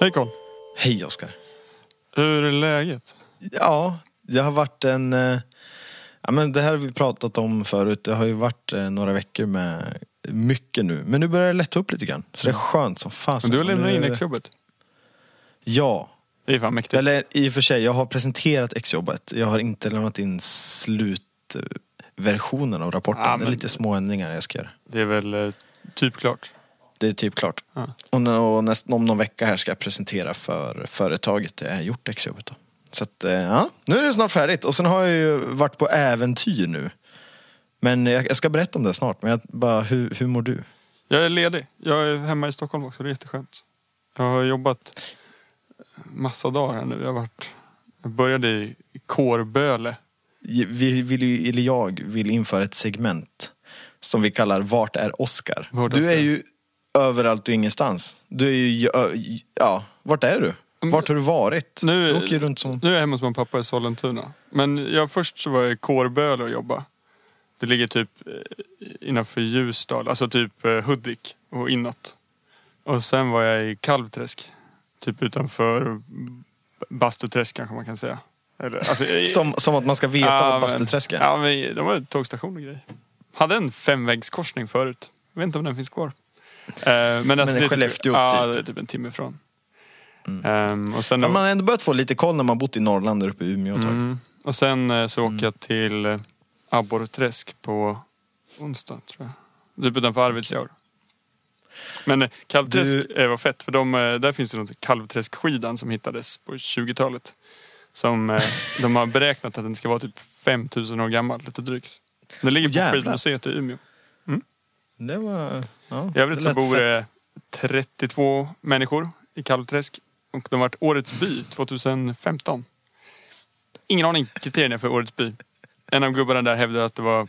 Hej Carl. Hej Oskar. Hur är läget? Ja, det har varit en... eh, Ja, men det här har vi pratat om förut. Det har ju varit eh, några veckor med mycket nu. Men nu börjar det lätta upp lite grann. Så det är skönt som fasen. Du har lämnat in exjobbet. Ja. Det är fan mäktigt. Eller i och för sig, jag har presenterat exjobbet. Jag har inte lämnat in slutversionen av rapporten. Ja, Det är lite små ändringar jag ska göra. Det är väl eh, typ klart. Det är typ klart. Ja. Och, och näst, om någon vecka här ska jag presentera för företaget där jag har gjort exjobbet. Då. Så att, eh, ja, nu är det snart färdigt. Och sen har jag ju varit på äventyr nu. Men jag, jag ska berätta om det snart. Men jag, bara, hur, hur mår du? Jag är ledig. Jag är hemma i Stockholm också. Det är jätteskönt. Jag har jobbat massa dagar här nu. Jag, har varit, jag började i Kårböle. Vi vill eller jag vill införa ett segment som vi kallar Vart är Oscar? Vart Du är ju överallt och ingenstans. Du är ju, ja, vart är du? Vart har du varit? Nu- du åker ju runt som... Nu är jag hemma hos min pappa i Sollentuna. Men jag, först så var jag i Kårböle och jobbade. Det ligger typ eh, innanför Ljusdal, alltså typ eh, Hudik och inåt. Och sen var jag i Kalvträsk. Typ utanför Bastuträsk kanske man kan säga. Eller, alltså, Som, som att man ska veta Ja, men- Bastuträsk är. Ja, men de var tågstation och grejer. Hade en femvägskorsning förut. Jag vet inte om den finns kvar. Eh, men alltså, är det är Skellefteå, typ, Ja, typ? det är typ en timme ifrån. Ehm, och sen, Men man har ändå börjat få lite koll när man bott i Norrland där uppe i Umeå ett tag. mm, och sen eh, så åker jag till eh, Abborrträsk på onsdag tror jag. Typ utanför Arvidsjaur. Men Kalvträsk Du- var fett för de, där finns det något Kalvträskskidan som hittades på 20-talet. Som de har beräknat att den ska vara typ 5000 år gammal, lite drygt. Den ligger på Jävlar. skidmuseet i Umeå. Det var... Ja, I övrigt det så bor det 32 människor i Kalvträsk. Och de har varit Årets by 2015. Ingen aning kriterierna för Årets by. En av gubbarna där hävdade att det var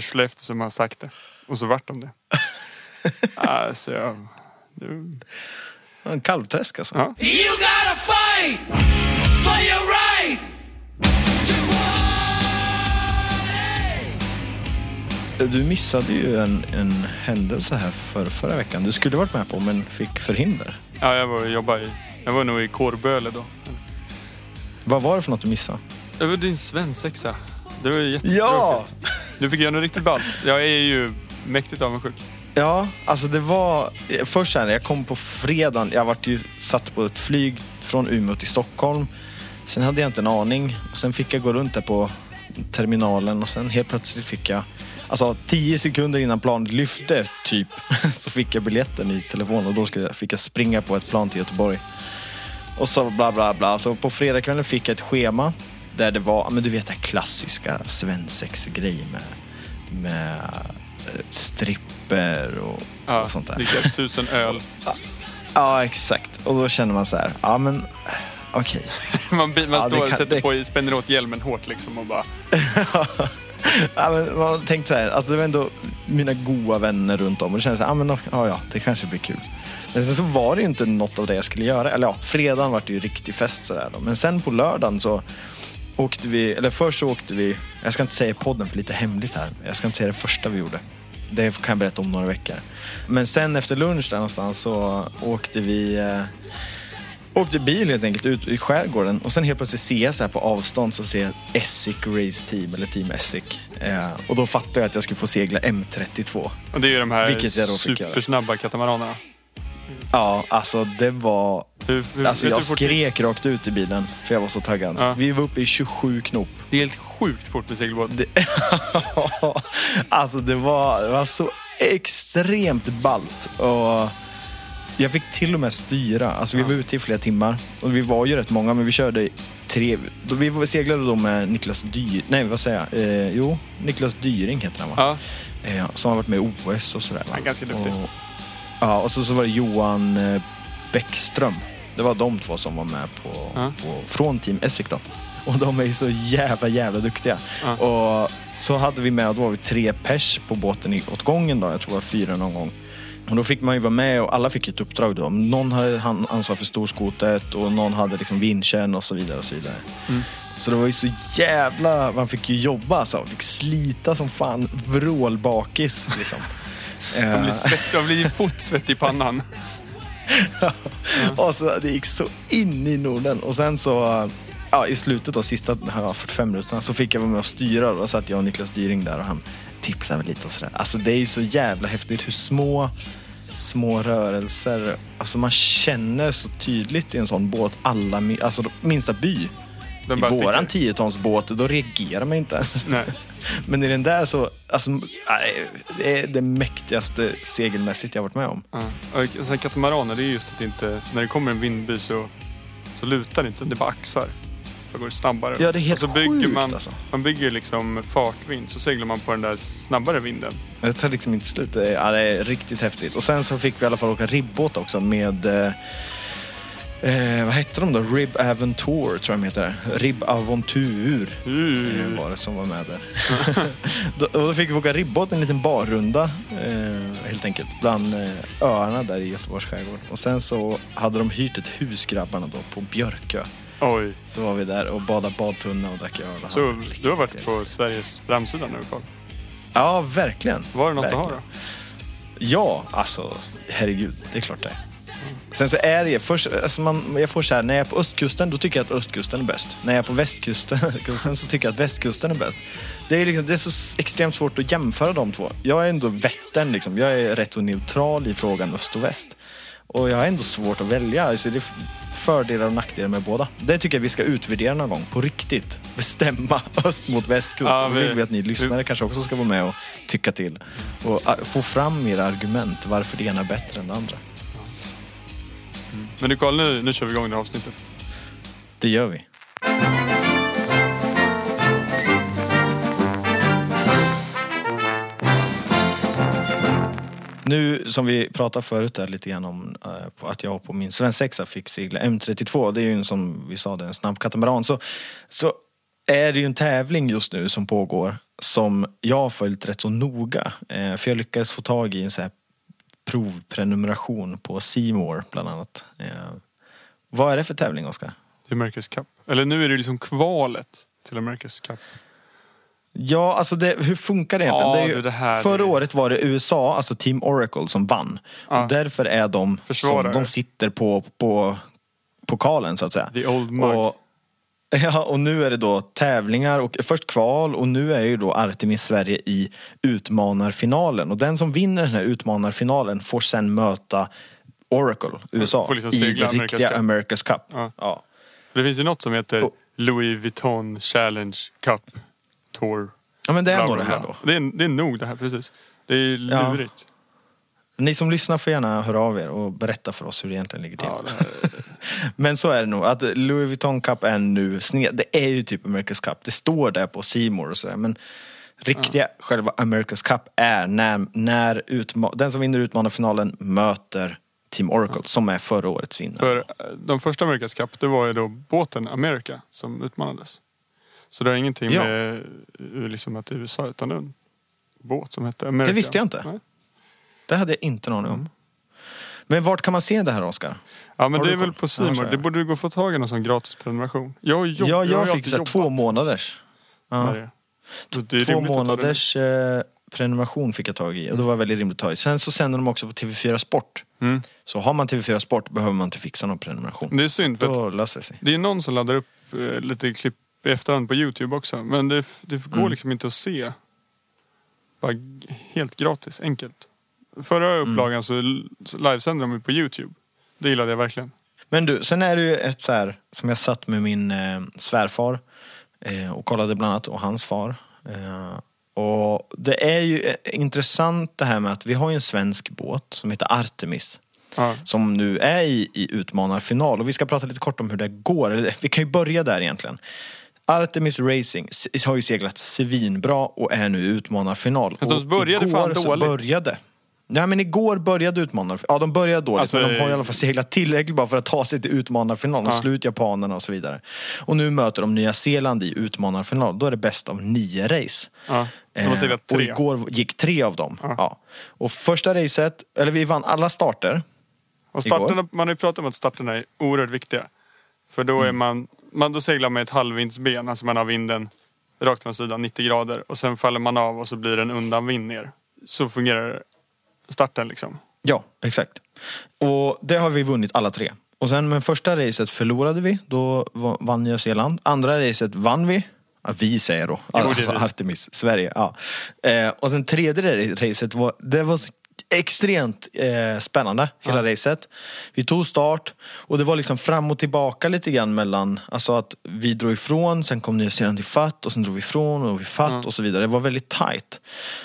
Skellefteå som har sagt det. Och så vart de det. Alltså, jag... det- Ja, En kalvträsk alltså. Ja. You gotta fight for your Du missade ju en, en händelse här för, förra veckan. Du skulle varit med på men fick förhinder. ja, jag var jobbade i... Jag var nog i Kårböle då. Vad var det för något du missade? Det var din svensexa. Det var ju Ja! jättetråkigt. Du fick göra något riktigt ballt. Jag är ju mäktigt avundsjuk. Ja, alltså det var... Först så här, jag kom på fredagen. Jag vart ju satt på ett flyg från Umeå till Stockholm. Sen hade jag inte en aning. Och sen fick jag gå runt där på terminalen och sen helt plötsligt fick jag... Alltså tio sekunder innan planet lyfte, typ, så fick jag biljetten i telefon och då fick jag springa på ett plan till Göteborg. Och så bla bla bla. Så på fredagskvällen fick jag ett schema där det var, men du vet det här klassiska svensex-grejer med, med eh, stripper och, Ja, och sånt där. dricka tusen öl. Ja, exakt. Och då känner man så här, ja men eh, okej. Man, bi- man Ja, står och kan- sätter det- på, spänner åt hjälmen hårt liksom och bara... ja, men man tänkte så här, alltså det var ändå mina goa vänner runt om och det kände så här, ja men ja, ja, det kanske blir kul. Men sen så var det ju inte något av det jag skulle göra. Eller ja, fredagen var det ju riktig fest sådär då. Men sen på lördagen så åkte vi, eller först så åkte vi, jag ska inte säga i podden för lite hemligt här. Jag ska inte säga det första vi gjorde. Det kan jag berätta om några veckor. Men sen efter lunch där någonstans så åkte vi eh, Åkte bil helt enkelt ut i skärgården och sen helt plötsligt ser jag så här på avstånd så ser jag Essic Race Team eller Team Essic. Eh, och då fattade jag att jag skulle få segla M32. Och det är ju de här supersnabba katamaranerna. Ja, alltså det var... Hur, hur, Alltså jag hur fort- skrek rakt ut i bilen för jag var så taggad. Ja. Vi var uppe i 27 knop. Det är helt sjukt fort med segelbåt. Det, alltså det var, det var så extremt ballt. Och jag fick till och med styra. Alltså vi var ute i flera timmar. Och vi var ju rätt många men vi körde tre... Vi seglade då med Niklas Dyr... Nej vad säger jag? Eh, jo, Niklas Dyring heter han va? Ja, Eh, som har varit med i OS och sådär. va? Han är ganska duktig. Och, ja, och så, så var det Johan eh, Bäckström. Det var de två som var med på, Ja. på, från Team då. Och de är ju så jävla, jävla duktiga. Ja. Och så hade vi med, då var vi tre pers på båten i, åt gången då. Jag tror det var fyra någon gång. Och då fick man ju vara med och alla fick ett uppdrag då. Någon hade han ansvar för storskotet och någon hade liksom vinschen och så vidare och så vidare. Mm. Så det var ju så jävla, man fick ju jobba alltså. Man fick slita som fan, vrålbakis liksom. man blir, svett, man blir fotsvettig i pannan. och så, det gick så in i Norden. Och sen så, ja, i slutet då, sista ja, 45 minuterna, så fick jag vara med och styra. Då satt jag och Niklas Dyring där och han tipsade väl lite och sådär. Alltså det är ju så jävla häftigt hur små, små rörelser, alltså man känner så tydligt i en sån båt, alla, alltså minsta by. Den I våran 10 tons båt, då reagerar man inte ens. Nej. Men i den där så, alltså, nej, det är det mäktigaste segelmässigt jag varit med om. Ja. Och sen katamaraner, det är just att det inte, när det kommer en vindby så, så lutar det inte, det bara axar. Det går snabbare. Ja, det är helt och så bygger sjukt, man, alltså. man bygger liksom fartvind, så seglar man på den där snabbare vinden. Det tar liksom inte slut. Det är, ja, det är riktigt häftigt. Och sen så fick vi i alla fall åka ribbåt också med eh, Eh, vad hette de då? Rib Aventur tror jag de heter. Rib Aventur eh, var det som var med där. då, och då fick vi åka ribbåt en liten barrunda eh, helt enkelt bland eh, öarna där i Göteborgs skärgård. Och sen så hade de hyrt ett hus grabbarna då på Björkö. Oj. Så var vi där och badade badtunna och drack öl. Så du har varit på Sveriges framsida nu Carl. Ja, verkligen. Var det något verkligen. att ha då? Ja, alltså herregud, det är klart det är. Sen så är det, först, alltså man, jag får så här, när jag är på östkusten då tycker jag att östkusten är bäst. När jag är på västkusten kusten, så tycker jag att västkusten är bäst. Det är, liksom, det är så extremt svårt att jämföra de två. Jag är ändå vättern, liksom. jag är rätt så neutral i frågan öst och väst. Och jag har ändå svårt att välja. Alltså det är fördelar och nackdelar med båda. Det tycker jag vi ska utvärdera någon gång, på riktigt. Bestämma öst mot västkust. Ja, vi- vill vi att ni lyssnare kanske också ska vara med och tycka till. Och äh, få fram era argument varför det ena är bättre än det andra. Men du Carl, nu, nu kör vi igång det här avsnittet. Det gör vi. Nu som vi pratade förut där lite grann om eh, att jag på min svensexa fick segla M32. Det är ju en som vi sa det, en snabb katamaran. Så, så är det ju en tävling just nu som pågår som jag har följt rätt så noga. Eh, för jag lyckades få tag i en så här provprenumeration på Seymour bland annat. Eh, vad är det för tävling Oskar? Det är America's Cup. Eller nu är det liksom kvalet till America's Cup. Ja, alltså det, hur funkar det egentligen? Ja, det är ju, det här förra året var det USA, alltså Team Oracle, som vann. Ja. Och därför är de Försvarare. som de sitter på, på pokalen så att säga. The old mug. Och, ja, och nu är det då tävlingar och först kval och nu är ju då Artemis Sverige i utmanarfinalen. Och den som vinner den här utmanarfinalen får sen möta Oracle, USA, liksom i America's riktiga Cup. America's Cup. Ja. Ja. Det finns ju något som heter Och- Louis Vuitton Challenge Cup Tour. ja, men det är nog det här då. Det är, det är nog det här, precis. Det är Ja. lurigt. Ni som lyssnar får gärna höra av er och berätta för oss hur det egentligen ligger till. Ja, Men så är det nog. Att Louis Vuitton Cup är nu sned. Det är ju typ America's Cup. Det står där på Seymour och sådär. Men riktiga själva America's Cup är när, när utma- den som vinner utmanarfinalen möter Team Oracle som är förra årets vinnare. för eh, de första America's Cup, det var ju då båten America som utmanades. Så det har ingenting Ja. med eh, liksom att USA, utan det är en båt som hette America. Det visste jag inte. Nej. Det hade jag inte aning om. Men vart kan man se det här Oskar? Ja men Har det är väl på Seymour. jag. Det borde du gå och få tag i någon sån gratis prenumeration. Jag, har jobb, ja, jag ju fick så jobbat två månaders. Ja. Två månaders eh, prenumeration fick jag tag i och det var väldigt rimligt att ta i. Sen så sänder de också på TV4 Sport. Mm. Så har man TV4 Sport behöver man inte fixa någon prenumeration. Det är synd Då löser det sig. det är någon som laddar upp eh, lite klipp i efterhand på Youtube också. Men det, det går Mm. liksom inte att se. Bara helt gratis, enkelt. Förra Mm. upplagan så, l- så livesände de på Youtube. Det gillade jag verkligen. Men du, sen är det ju ett så här som jag satt med min eh, svärfar eh, och kollade bland annat och hans far. Eh, och det är ju eh, intressant det här med att vi har ju en svensk båt som heter Artemis. Ja. Som nu är i, i utmanarfinal och vi ska prata lite kort om hur det går. Eller, vi kan ju börja där egentligen. Artemis Racing har ju seglat svinbra och är nu utmanarfinal. Fast de Och började fan igår så dåligt. Började. Ja men igår började utmanar... Ja de började dåligt Alltså, men de har i alla fall seglat tillräckligt bra för att ta sig till utmanarfinal. De Ja. slår ut japanerna och så vidare. Och nu möter de Nya Zeeland i utmanarfinal. Då är det bäst av nio race. Ja. De har seglat Eh, och tre. igår gick tre av dem. Ja. Ja. Och första racet, eller vi vann alla starter. Och starterna, Igår. man har ju pratat om att starterna är oerhört viktiga. För då, är Mm. man, man, då seglar med ett halvvindsben, alltså man har vinden rakt från sidan, 90 grader. Och sen faller man av och så blir det en undanvind ner. Så fungerar starten liksom. Ja, exakt. Och det har vi vunnit alla tre. Och sen med första racet förlorade vi, då va- vann Nya Zeeland. Andra racet vann vi. Ja, vi säger då. Alltså vi. Artemis, Sverige. Ja. Eh, och sen tredje racet var, det var extremt eh, spännande, hela racet. Vi tog start och det var liksom fram och tillbaka lite grann mellan, alltså att vi drog ifrån, sen kom Nya Zeeland fatt och sen drog vi ifrån och vi fatt och så vidare. Det var väldigt tight.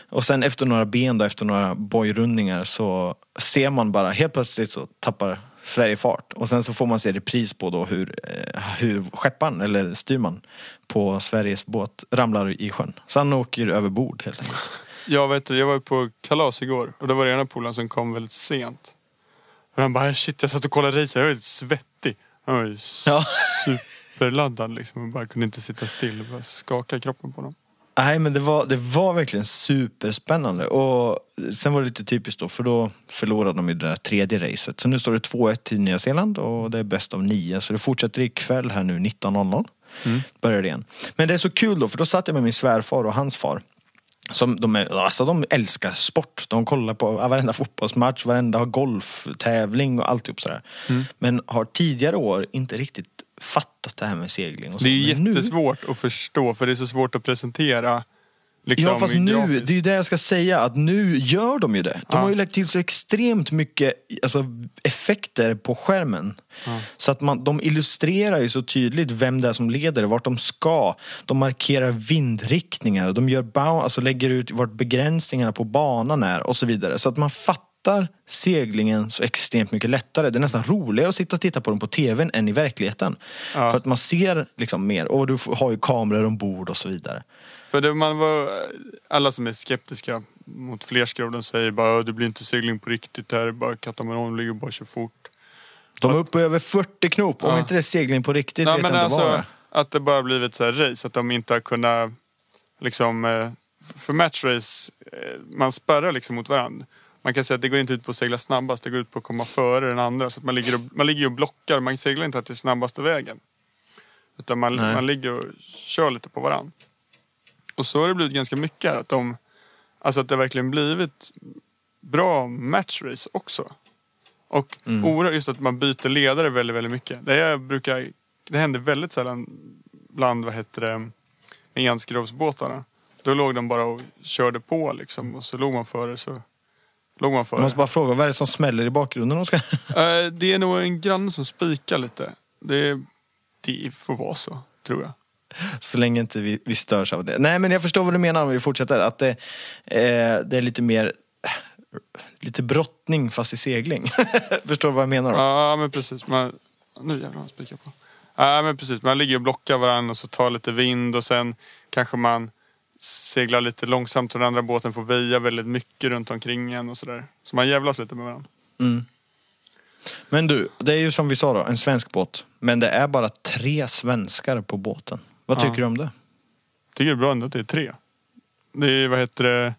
Och sen efter några ben då, efter några bojrundningar så ser man bara, helt plötsligt så tappar Sverige fart. Och sen så får man se repris på då hur, eh, hur skepparen, eller styrman, på Sveriges båt ramlar i sjön. Så han åker över bord helt enkelt. Jag vet du, jag var på kalas igår och då var det ena polaren som kom väldigt sent. Och han bara shit jag satt och kollade racet, jag var helt svettig. Han var ju Ja. superladdad liksom och bara kunde inte sitta still. Bara skaka kroppen på dem. Nej men det var, det var verkligen superspännande. Och sen var det lite typiskt då, för då förlorade de ju det där tredje racet. Så nu står det 2-1 till Nya Zeeland och det är bäst av nio. Så det fortsätter ikväll här nu 19.00. Börjar det igen. Men det är så kul då, för då satt jag med min svärfar och hans far. Som de, är, alltså de älskar sport. De kollar på varenda fotbollsmatch, varenda golftävling och alltihop sådär. Men har tidigare år inte riktigt fattat det här med segling. Och så. Det är Men nu- jättesvårt att förstå för det är så svårt att presentera. Liksom, Ja fast nu, grafiskt. det är ju det jag ska säga, att nu gör de ju det. De Ja. har ju lagt till så extremt mycket alltså, effekter på skärmen. Så att man, de illustrerar ju så tydligt vem det är som leder, vart de ska. De markerar vindriktningar, de gör bound, alltså lägger ut vart begränsningarna på banan är och så vidare. Så att man fattar seglingen så extremt mycket lättare. Det är nästan roligare att sitta och titta på dem på tvn än i verkligheten. Ja. För att man ser liksom mer, och du har ju kameror ombord och så vidare. För det, man var, alla som är skeptiska mot flerskroven säger bara det blir inte segling på riktigt. Här är bara katamaran, ligger bara kör fort. De är uppe över 40 knop. Om Ja. inte det är segling på riktigt Ja, vet men jag inte vad det alltså att det bara blivit så här race. Att de inte har kunnat liksom eh, för matchrace, eh, man spärrar liksom mot varandra. Man kan säga att det går inte ut på att segla snabbast, det går ut på att komma före den andra. Så att man ligger och, man ligger och blockar, man seglar inte till snabbaste vägen. Utan man, Nej. man ligger och kör lite på varandra. Och så har det blivit ganska mycket här. Att, de, alltså att det verkligen blivit bra matchrace också. Och Mm. oerhört just att man byter ledare väldigt, väldigt mycket. Det, är, brukar, det händer väldigt sällan bland, vad heter det, enskrovsbåtarna. Då låg de bara och körde på liksom. Och så låg man före så låg man Jag före. måste bara fråga, vad är det som smäller i bakgrunden? De ska... Eh, det är nog en granne som spikar lite. Det, det får vara så, tror jag. Så länge inte vi, vi störs av det. Nej men jag förstår vad du menar om vi fortsätter. Att det, eh, det är lite mer lite brottning fast i segling. förstår du vad jag menar? Då? Ja, men precis. Man, nu jävlar han spikar på. Ja, men precis. Man ligger och blockar varandra och så tar lite vind och sen kanske man seglar lite långsamt så den andra båten får väja väldigt mycket runt omkring en och sådär. Så man jävlas lite med varandra. Mm. Men du, det är ju som vi sa då, en svensk båt. Men det är bara tre svenskar på båten. Vad Ja. tycker du om det? tycker det är bra ändå att det är tre. Det är, vad heter det,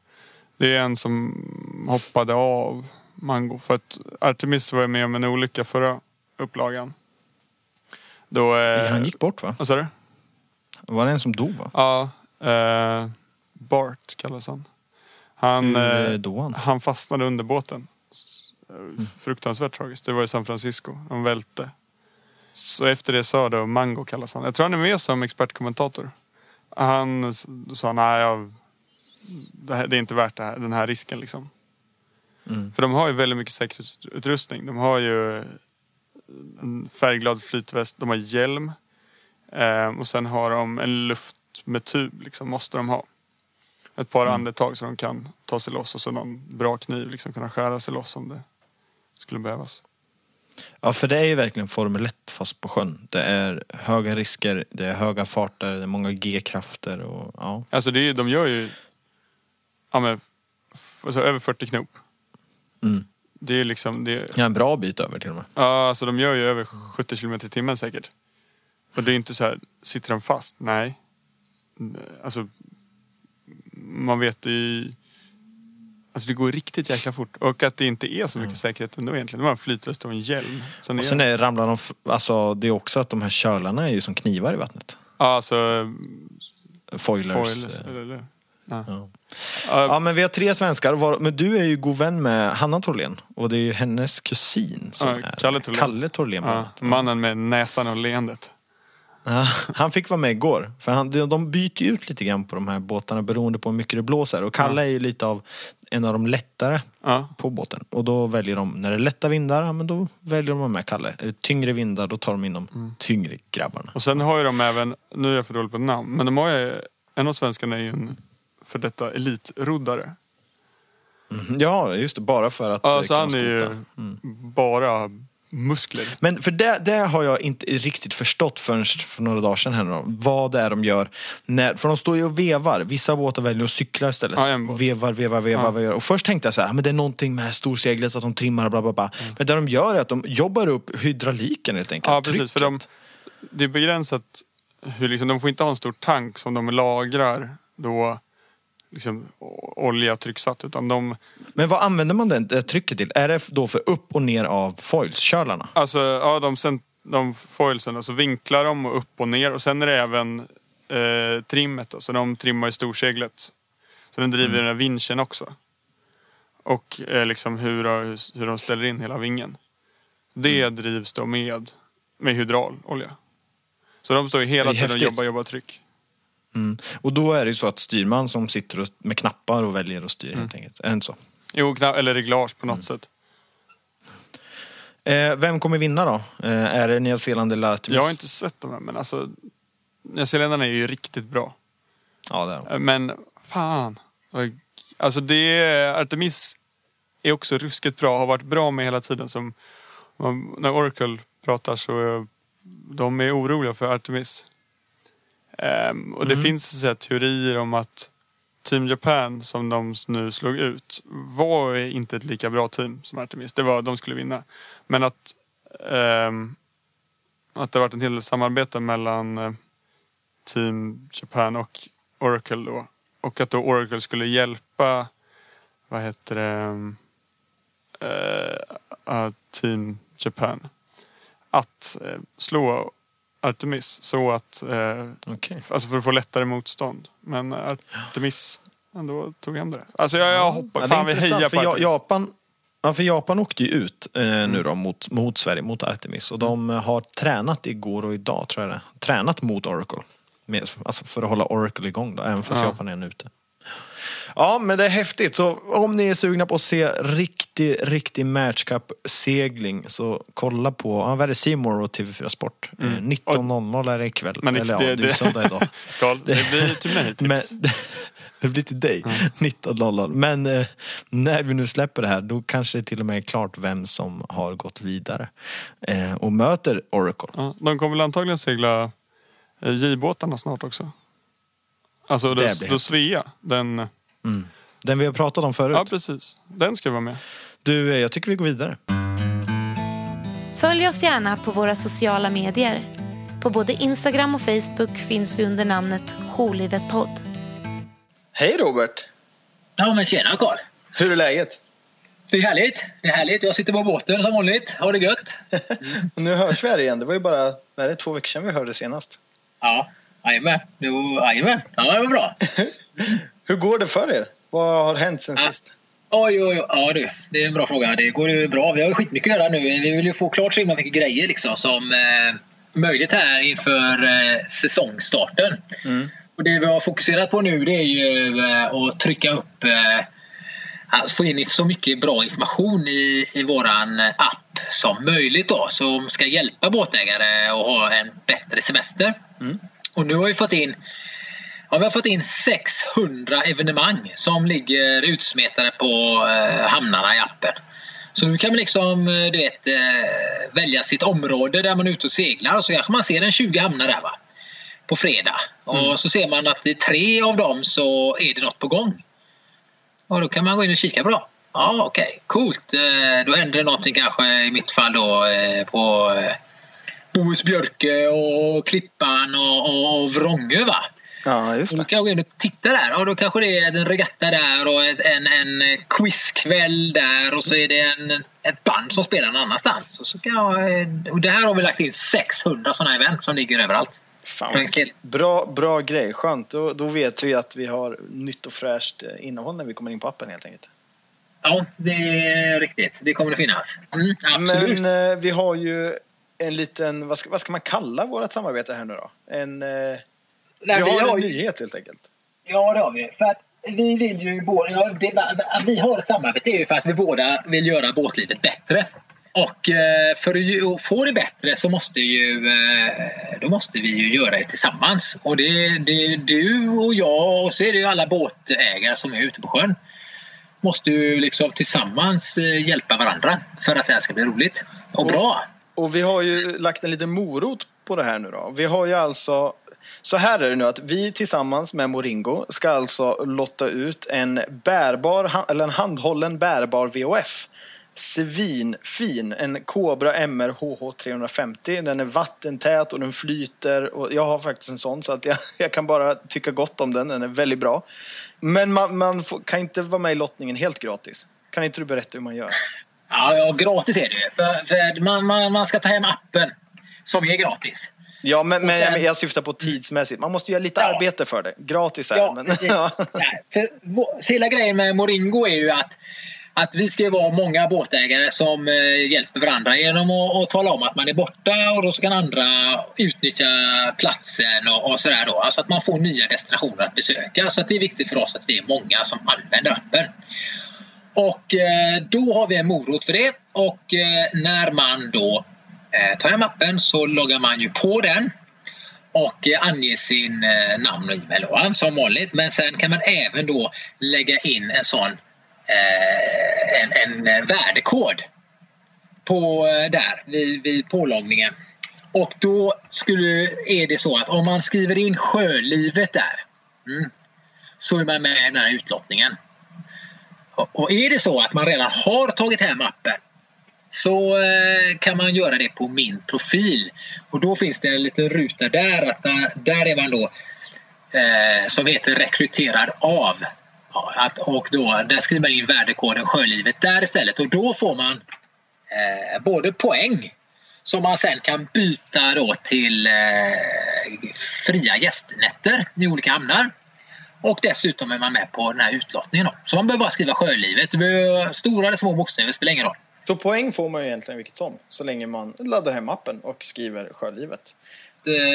det är en som hoppade av Mango. För att Artemis var med om en olycka förra upplagan. Då... Eh, Han gick bort va? Vad sa du? Var det en som dog va? Ja, eh, Bart kallas han. Han, Hur eh, eh, dog han? han fastnade under båten. S- eh, Fruktansvärt tragiskt. Det var i San Francisco. De välte. Så efter det sa då Mango kallas han. Jag tror han är med som expertkommentator. Han sa nej, jag, det, här, det är inte värt det här, den här risken liksom. Mm. För de har ju väldigt mycket säkerhetsutrustning. De har ju en färgglad flytväst, de har hjälm. Eh, och sen har de en luft med tub, liksom, måste de ha. Ett par andetag så de kan ta sig loss och så någon bra kniv, liksom kunna skära sig loss om det skulle behövas. Ja, för det är ju verkligen Formel 1 fast på sjön. Det är höga risker, det är höga farter, det är många G-krafter och ja. Alltså det är, de gör ju ja, men, alltså, över 40 knop. Mm. Det är liksom, det är, Ja, en bra bit över till och med. Ja, alltså de gör ju över 70 km i timmen säkert. Och det är inte så här, sitter de fast? Nej. Alltså, man vet i... Alltså det går riktigt jäkla fort. Och att det inte är så mycket säkerhet ändå egentligen. De har en flytväst och en hjälm. Sen Och sen är, ramlar de, alltså det är också att de här kölarna är ju som knivar i vattnet. ja, alltså Foilers. foils. eh, Eller, eller, Ja. Ja. Ja, Ja, men vi har tre svenskar. var- Men du är ju god vän med Hanna Thorlén. Och det är ju hennes kusin som Ja, är Kalle Thorlén. Kalle bland ja, annat. mannen med näsan och leendet. Han fick vara med igår. För han, de- de byter ju ut lite grann på de här båtarna beroende på hur mycket det blåser. Och Kalle är ju lite av en av de lättare Ja. på båten. Och då väljer de, när det är lätta vindar, ja, men då väljer de med Kalle. Är det tyngre vindar, då tar de in de Mm. tyngre grabbarna. Och sen har ju de även, nu är jag för dålig på namn, men de har ju, en av svenskarna är ju en för detta elitroddare. Mhm. Ja, just det. Bara för att Ja, eh, så han är ju Mm. bara muskler. Men för det, det har jag inte riktigt förstått förrän för några dagar sedan. Här nu vad det är de gör. När, för de står ju och vevar. Vissa båtar väljer att cykla istället. Ja, vevar, vevar, vevar, Ja. vevar. Och först tänkte jag så här, ah, men det är någonting med storseglet, att de trimmar bla bla bla. Men det de gör är att de jobbar upp hydrauliken helt enkelt. Ja, precis. För de, Trycket. det är begränsat. Hur liksom, de får inte ha en stor tank som de lagrar då liksom, olja trycksatt. Utan de, Men vad använder man det, trycket till? Är det då för upp och ner av foilskölarna? alltså, ja, de, sen, de foilsen, alltså vinklar dem och upp och ner. Och sen är det även eh, trimmet. Då, så de trimmar ju storseglet. Så den driver den här vinschen också. Och eh, liksom hur, hur, de ställer in hela vingen. Det drivs då med, med hydraulolja. Så de står ju hela tiden och jobbar, jobbar tryck. Mm. Och då är det ju så att styrman som sitter och, med knappar och väljer att styra Mm. helt enkelt. Är det inte så? Jo, eller reglage på något sätt. Eh, vem kommer vinna då? Eh, är det Nya Zeeland eller Artemis? Jag har inte sett de här men alltså Nyzeeländarna är ju riktigt bra. Ja, det är de. Men fan. Alltså det Artemis är också ruskigt bra, har varit bra med hela tiden. Som, om- när Oracle pratar så eh, de är oroliga för Artemis. Ehm, och det finns så här, teorier om att Team Japan som de nu slog ut var inte ett lika bra team som Artemis. Det var, de skulle vinna. Men att, ehm, att det har varit en hel del samarbete mellan eh, Team Japan och Oracle då. Och att då Oracle skulle hjälpa, vad heter det, eh, eh, Team Japan att slå Artemis så att, eh, Okej. alltså för att få lättare motstånd. Men Artemis ändå tog hem det. Alltså jag, jag hoppas, Ja, fan vi hejar på Artemis. Japan, ja, för Japan åkte ju ut eh, Mm. nu då mot, mot Sverige, mot Artemis. Och de eh, har tränat igår och idag tror jag det. Tränat mot Oracle. Med, alltså för att hålla Oracle igång då, även fast Ja. Japan är ute. Ja, men det är häftigt. Så om ni är sugna på att se riktig, riktig matchcup-segling så kolla på, ja, vad är det, More och TV4 Sport. Eh, 19.00 är det ikväll. Mm. Men det- Eller ja, det- det är det- söndag idag. Carl, det blir till mig Men, tips. det blir till dig, Mm. 19.00. Men eh, när vi nu släpper det här, då kanske det till och med är klart vem som har gått vidare. Eh, och möter Oracle. Ja, de kommer väl antagligen segla eh, J-båtarna snart också. Alltså Det då häftigt. Svea, den, Den vi har pratat om förut. ja precis. Den ska vara med. Du, eh, jag tycker vi går vidare. Följ oss gärna på våra sociala medier. På både Instagram och Facebook finns vi under namnet Holivet podd. Hej Robert! Ja men tjena Karl. Hur är läget? Det är härligt. Det är härligt. Jag sitter på båten som vanligt. Har det gött. Nu hörs vi här igen. Det var ju bara vad är det, två veckor sedan vi hörde senast. Ja, jajamän. Det var- Jajamän. Ja, det var bra. Hur går det för er? Vad har hänt sen Ja. sist? Oj, oj, oj. Ja du. Det är en bra fråga. Det går ju bra. Vi har ju skitmycket att göra nu. Vi vill ju få klart så himla mycket grejer liksom som eh, möjligt här inför eh, säsongstarten. Och det vi har fokuserat på nu det är ju eh, att trycka upp eh, att få in så mycket bra information i, i våran app som möjligt då, som ska hjälpa båtägare att ha en bättre semester. Och nu har vi fått in Ja, vi har fått in 600 evenemang som ligger utsmetade på eh, hamnarna i appen. Så nu kan man liksom, eh, du vet, eh, välja sitt område där man är ute och seglar och så kanske man ser en 20 hamnar där va. På fredag. Och så ser man att i tre av dem så är det något på gång. Och då kan man gå in och kika på dem. Ja, okej. Coolt. Eh, Då händer det någonting kanske i mitt fall då på Bohus Björke och Klippan och, och, och Vrångö va. Ja, just Och då kan jag gå in och titta där. Och då kanske det är en regatta där och en, en quizkväll där och så är det en, ett band som spelar någon annanstans. Och, så kan jag, eh, och det här har vi lagt in 600 sådana event som ligger överallt. Fan, bra, bra grej, skönt. Då, då vet vi att vi har nytt och fräscht eh, innehåll när vi kommer in på appen helt enkelt. Ja, det är riktigt. Det kommer det finnas. Mm, absolut. Men eh, vi har ju en liten, vad ska, vad ska man kalla vårt samarbete här nu då? En, eh, Nej, vi har har en ju- nyhet helt enkelt. Ja, det har vi. För att vi vill ju båda... Ja, det, att vi har ett samarbete är ju för att vi båda vill göra båtlivet bättre. Och eh, för att få det bättre så måste, ju, eh, då måste vi ju göra det tillsammans. Och det, det du och jag och så är det ju alla båtägare som är ute på sjön. Måste ju liksom tillsammans eh, hjälpa varandra för att det här ska bli roligt och bra. Och vi har ju lagt en liten morot på det här nu då. Vi har ju alltså så här är det nu att vi tillsammans med Moringo ska alltså lotta ut en bärbar, eller en handhållen bärbar VHF. Svinfin, en Cobra MR HH 350. Den är vattentät och den flyter. Och jag har faktiskt en sån så att jag, jag kan bara tycka gott om den. Den är väldigt bra. Men man, man får, kan inte vara med i lottningen helt gratis. Kan inte du berätta hur man gör? Ja, ja gratis är det ju. För, för man, man, man ska ta hem appen som är gratis. Ja, men, men sen- jag, syftar på tidsmässigt. Man måste göra lite Ja. arbete för det. Gratis är Ja, men... Ja. För hela grejen med Moringo är ju att, att vi ska ju vara många båtägare som eh, hjälper varandra genom att, att tala om att man är borta och då kan andra utnyttja platsen och, och sådär då. Alltså att man får nya destinationer att besöka. Så att det är viktigt för oss att vi är många som använder appen. Och eh, då har vi en morot för det. Och eh, när man då Eh, tar jag mappen så loggar man ju på den och eh, anger sin eh, namn och e-mail då, som vanligt. Men sen kan man även då lägga in en sån en, en värdekod på, där vid, vid påloggningen. Och då skulle, är det så att om man skriver in sjölivet där mm, så är man med i den här utlottningen. Och är det så att man redan har tagit hem appen så eh, kan man göra det på min profil. Och då finns det en liten ruta där. Att där, där är man då eh, som heter rekryterad av. Ja, att, och då, där skriver man in värdekoden sjölivet där istället och då får man eh, både poäng som man sen kan byta då till eh, fria gästnätter i olika hamnar. Och dessutom är man med på den här utlottningen. Då. Så man behöver bara skriva sjölivet. Stora eller små bokstäver spelar ingen roll. Så poäng får man ju egentligen vilket som. Så länge man laddar hem appen och skriver sjölivet.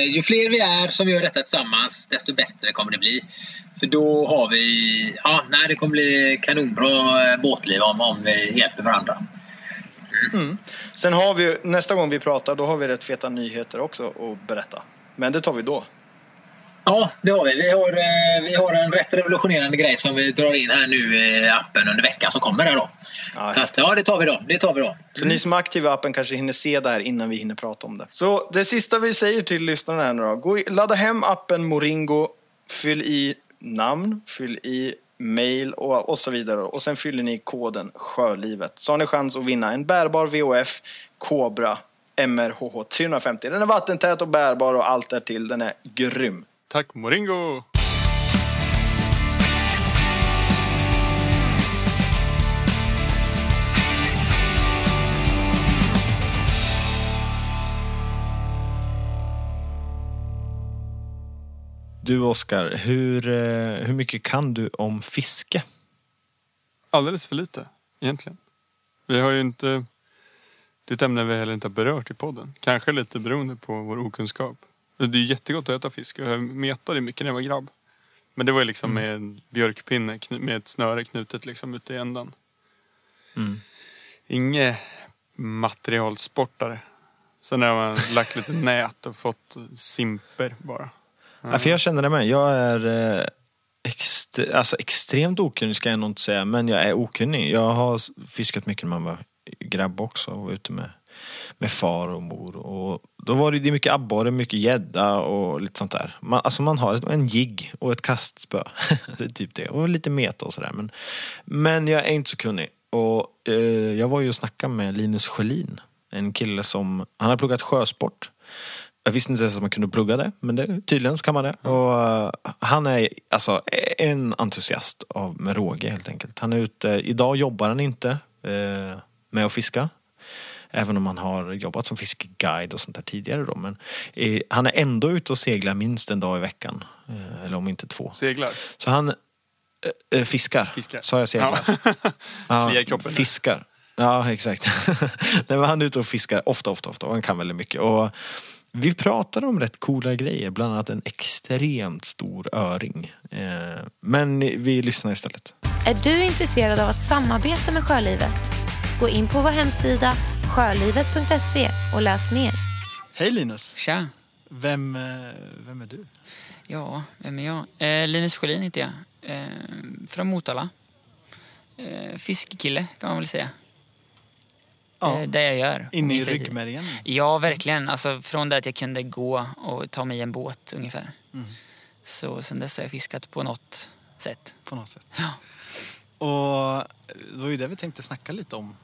Ju fler vi är som gör detta tillsammans, desto bättre kommer det bli. För då har vi... Ja, nej, det kommer bli kanonbra eh, båtliv om, om vi hjälper varandra. Sen har vi nästa gång vi pratar, då har vi rätt feta nyheter också att berätta. Men det tar vi då. Ja, det har vi. Vi har, eh, vi har en rätt revolutionerande grej som vi drar in här nu i appen under veckan som kommer här då. Ja, Så att, ja, det tar vi då. Det tar vi då. Så ni som är aktiva i appen kanske hinner se det här innan vi hinner prata om det. Så det sista vi säger till lyssnarna här nu då. Gå ladda hem appen Moringo, fyll i namn, fyll i mail och, och så vidare. Och sen fyller ni koden Sjölivet. Så har ni chans att vinna en bärbar VHF Cobra MRHH 350. Den är vattentät och bärbar och allt därtill. Den är grym. Tack Moringo! Du Oskar, hur, eh, hur mycket kan du om fiske? Alldeles för lite, egentligen. Vi har ju inte... Det är ett ämne vi heller inte har berört i podden. Kanske lite beroende på vår okunskap. Det är jättegott att äta fisk. Jag metade mycket när jag var grabb. Men det var ju liksom med en björkpinne med ett snöre knutet liksom ute i ändan. Mm. Inge materialsportare. Sen har man lagt lite nät och fått simper bara. Ja, för jag känner det med. Jag är eh, ext- alltså, extremt okunnig ska jag nog inte säga, men jag är okunnig. Jag har fiskat mycket när man var grabb också och var ute med, med far och mor. Och då var det, mycket abborre, mycket gädda och lite sånt där. Man, alltså man har ett, en jigg och ett kastspö. det är typ det. Och lite meta och sådär. Men, men jag är inte så kunnig. Och eh, jag var ju och snackade med Linus Sjölin. En kille som, han har pluggat sjösport. Jag visste inte ens att man kunde plugga det, men det, tydligen så kan man det. Och eh, han är alltså en entusiast av, med råge helt enkelt. Han är ute, idag jobbar han inte eh, med att fiska. Även om han har jobbat som fiskeguide och sånt där tidigare då. Men eh, han är ändå ute och seglar minst en dag i veckan. Eh, eller om inte två. Seglar. Så han eh, eh, fiskar. Fiskar. Sa jag seglar? Ja. Ja, kroppen. Fiskar. Ja, exakt. Nej, men han är ute och fiskar ofta, ofta, ofta. Och han kan väldigt mycket. Och vi pratar om rätt coola grejer. Bland annat en extremt stor öring. Men vi lyssnar istället. Är du intresserad av att samarbeta med Sjölivet? Gå in på vår hemsida sjölivet.se och läs mer. Hej Linus! Tja! Vem, eh, vem är du? Ja, vem är jag? Eh, Linus Sjölin heter jag. Eh, från Motala. Eh, fiskekille kan man väl säga. Ja. Eh, det jag gör. Inne i ryggmärgen. Ja, verkligen. Alltså, från det att jag kunde gå och ta mig en båt ungefär. Mm. Så sen dess har jag fiskat på något sätt. På något sätt. Ja. Och det var ju det vi tänkte snacka lite om.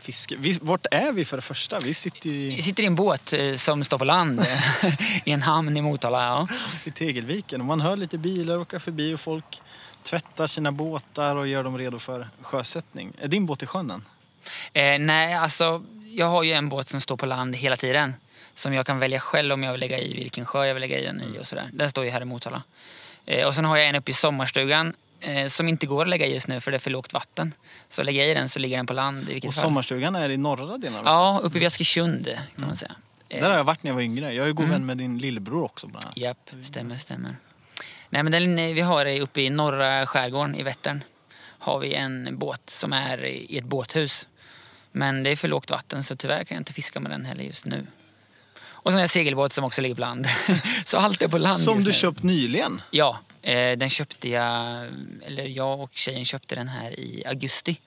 Fiske. Vi, vart är vi för det första? Vi sitter i, sitter i en båt eh, som står på land i en hamn i Motala. Ja. i Tegelviken och man hör lite bilar åka förbi och folk tvättar sina båtar och gör dem redo för sjösättning. Är din båt i sjön än? Eh, nej, alltså jag har ju en båt som står på land hela tiden. Som jag kan välja själv om jag vill lägga i vilken sjö jag vill lägga i den i och sådär. Den står ju här i Motala. Eh, och sen har jag en uppe i sommarstugan eh, som inte går att lägga i just nu för det är för lågt vatten. Så lägger jag i den så ligger den på land i vilket Och fall. sommarstugan är i norra delen av Ja, uppe vid Askersund kan man säga. Eh, Där har jag varit när jag var yngre. Jag är ju god Mm. vän med din lillebror också bland annat. Japp, stämmer, stämmer. Nej men den vi har uppe i norra skärgården i Vättern. Har vi en båt som är i ett båthus. Men det är för lågt vatten så tyvärr kan jag inte fiska med den heller just nu. Och så en segelbåt som också ligger på land. så allt är på land Som du nu. köpt nyligen. Ja, eh, den köpte jag, eller jag och tjejen köpte den här i augusti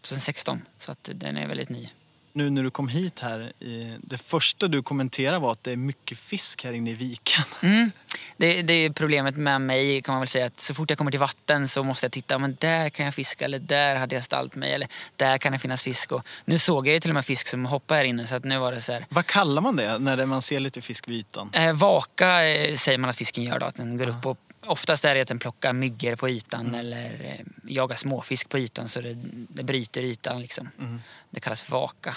2016. Så att den är väldigt ny. Nu när du kom hit här, det första du kommenterade var att det är mycket fisk här inne i viken. Mm. Det, det är problemet med mig kan man väl säga att så fort jag kommer till vatten så måste jag titta, men där kan jag fiska eller där hade jag ställt mig eller där kan det finnas fisk. Och nu såg jag ju till och med fisk som hoppar här inne så att nu var det så här. Vad kallar man det när man ser lite fisk vid ytan? Eh, vaka eh, säger man att fisken gör då, att den går upp och Oftast är det att den plockar myggor på ytan eller eh, jagar småfisk på ytan så det, det bryter ytan liksom. Det kallas vaka.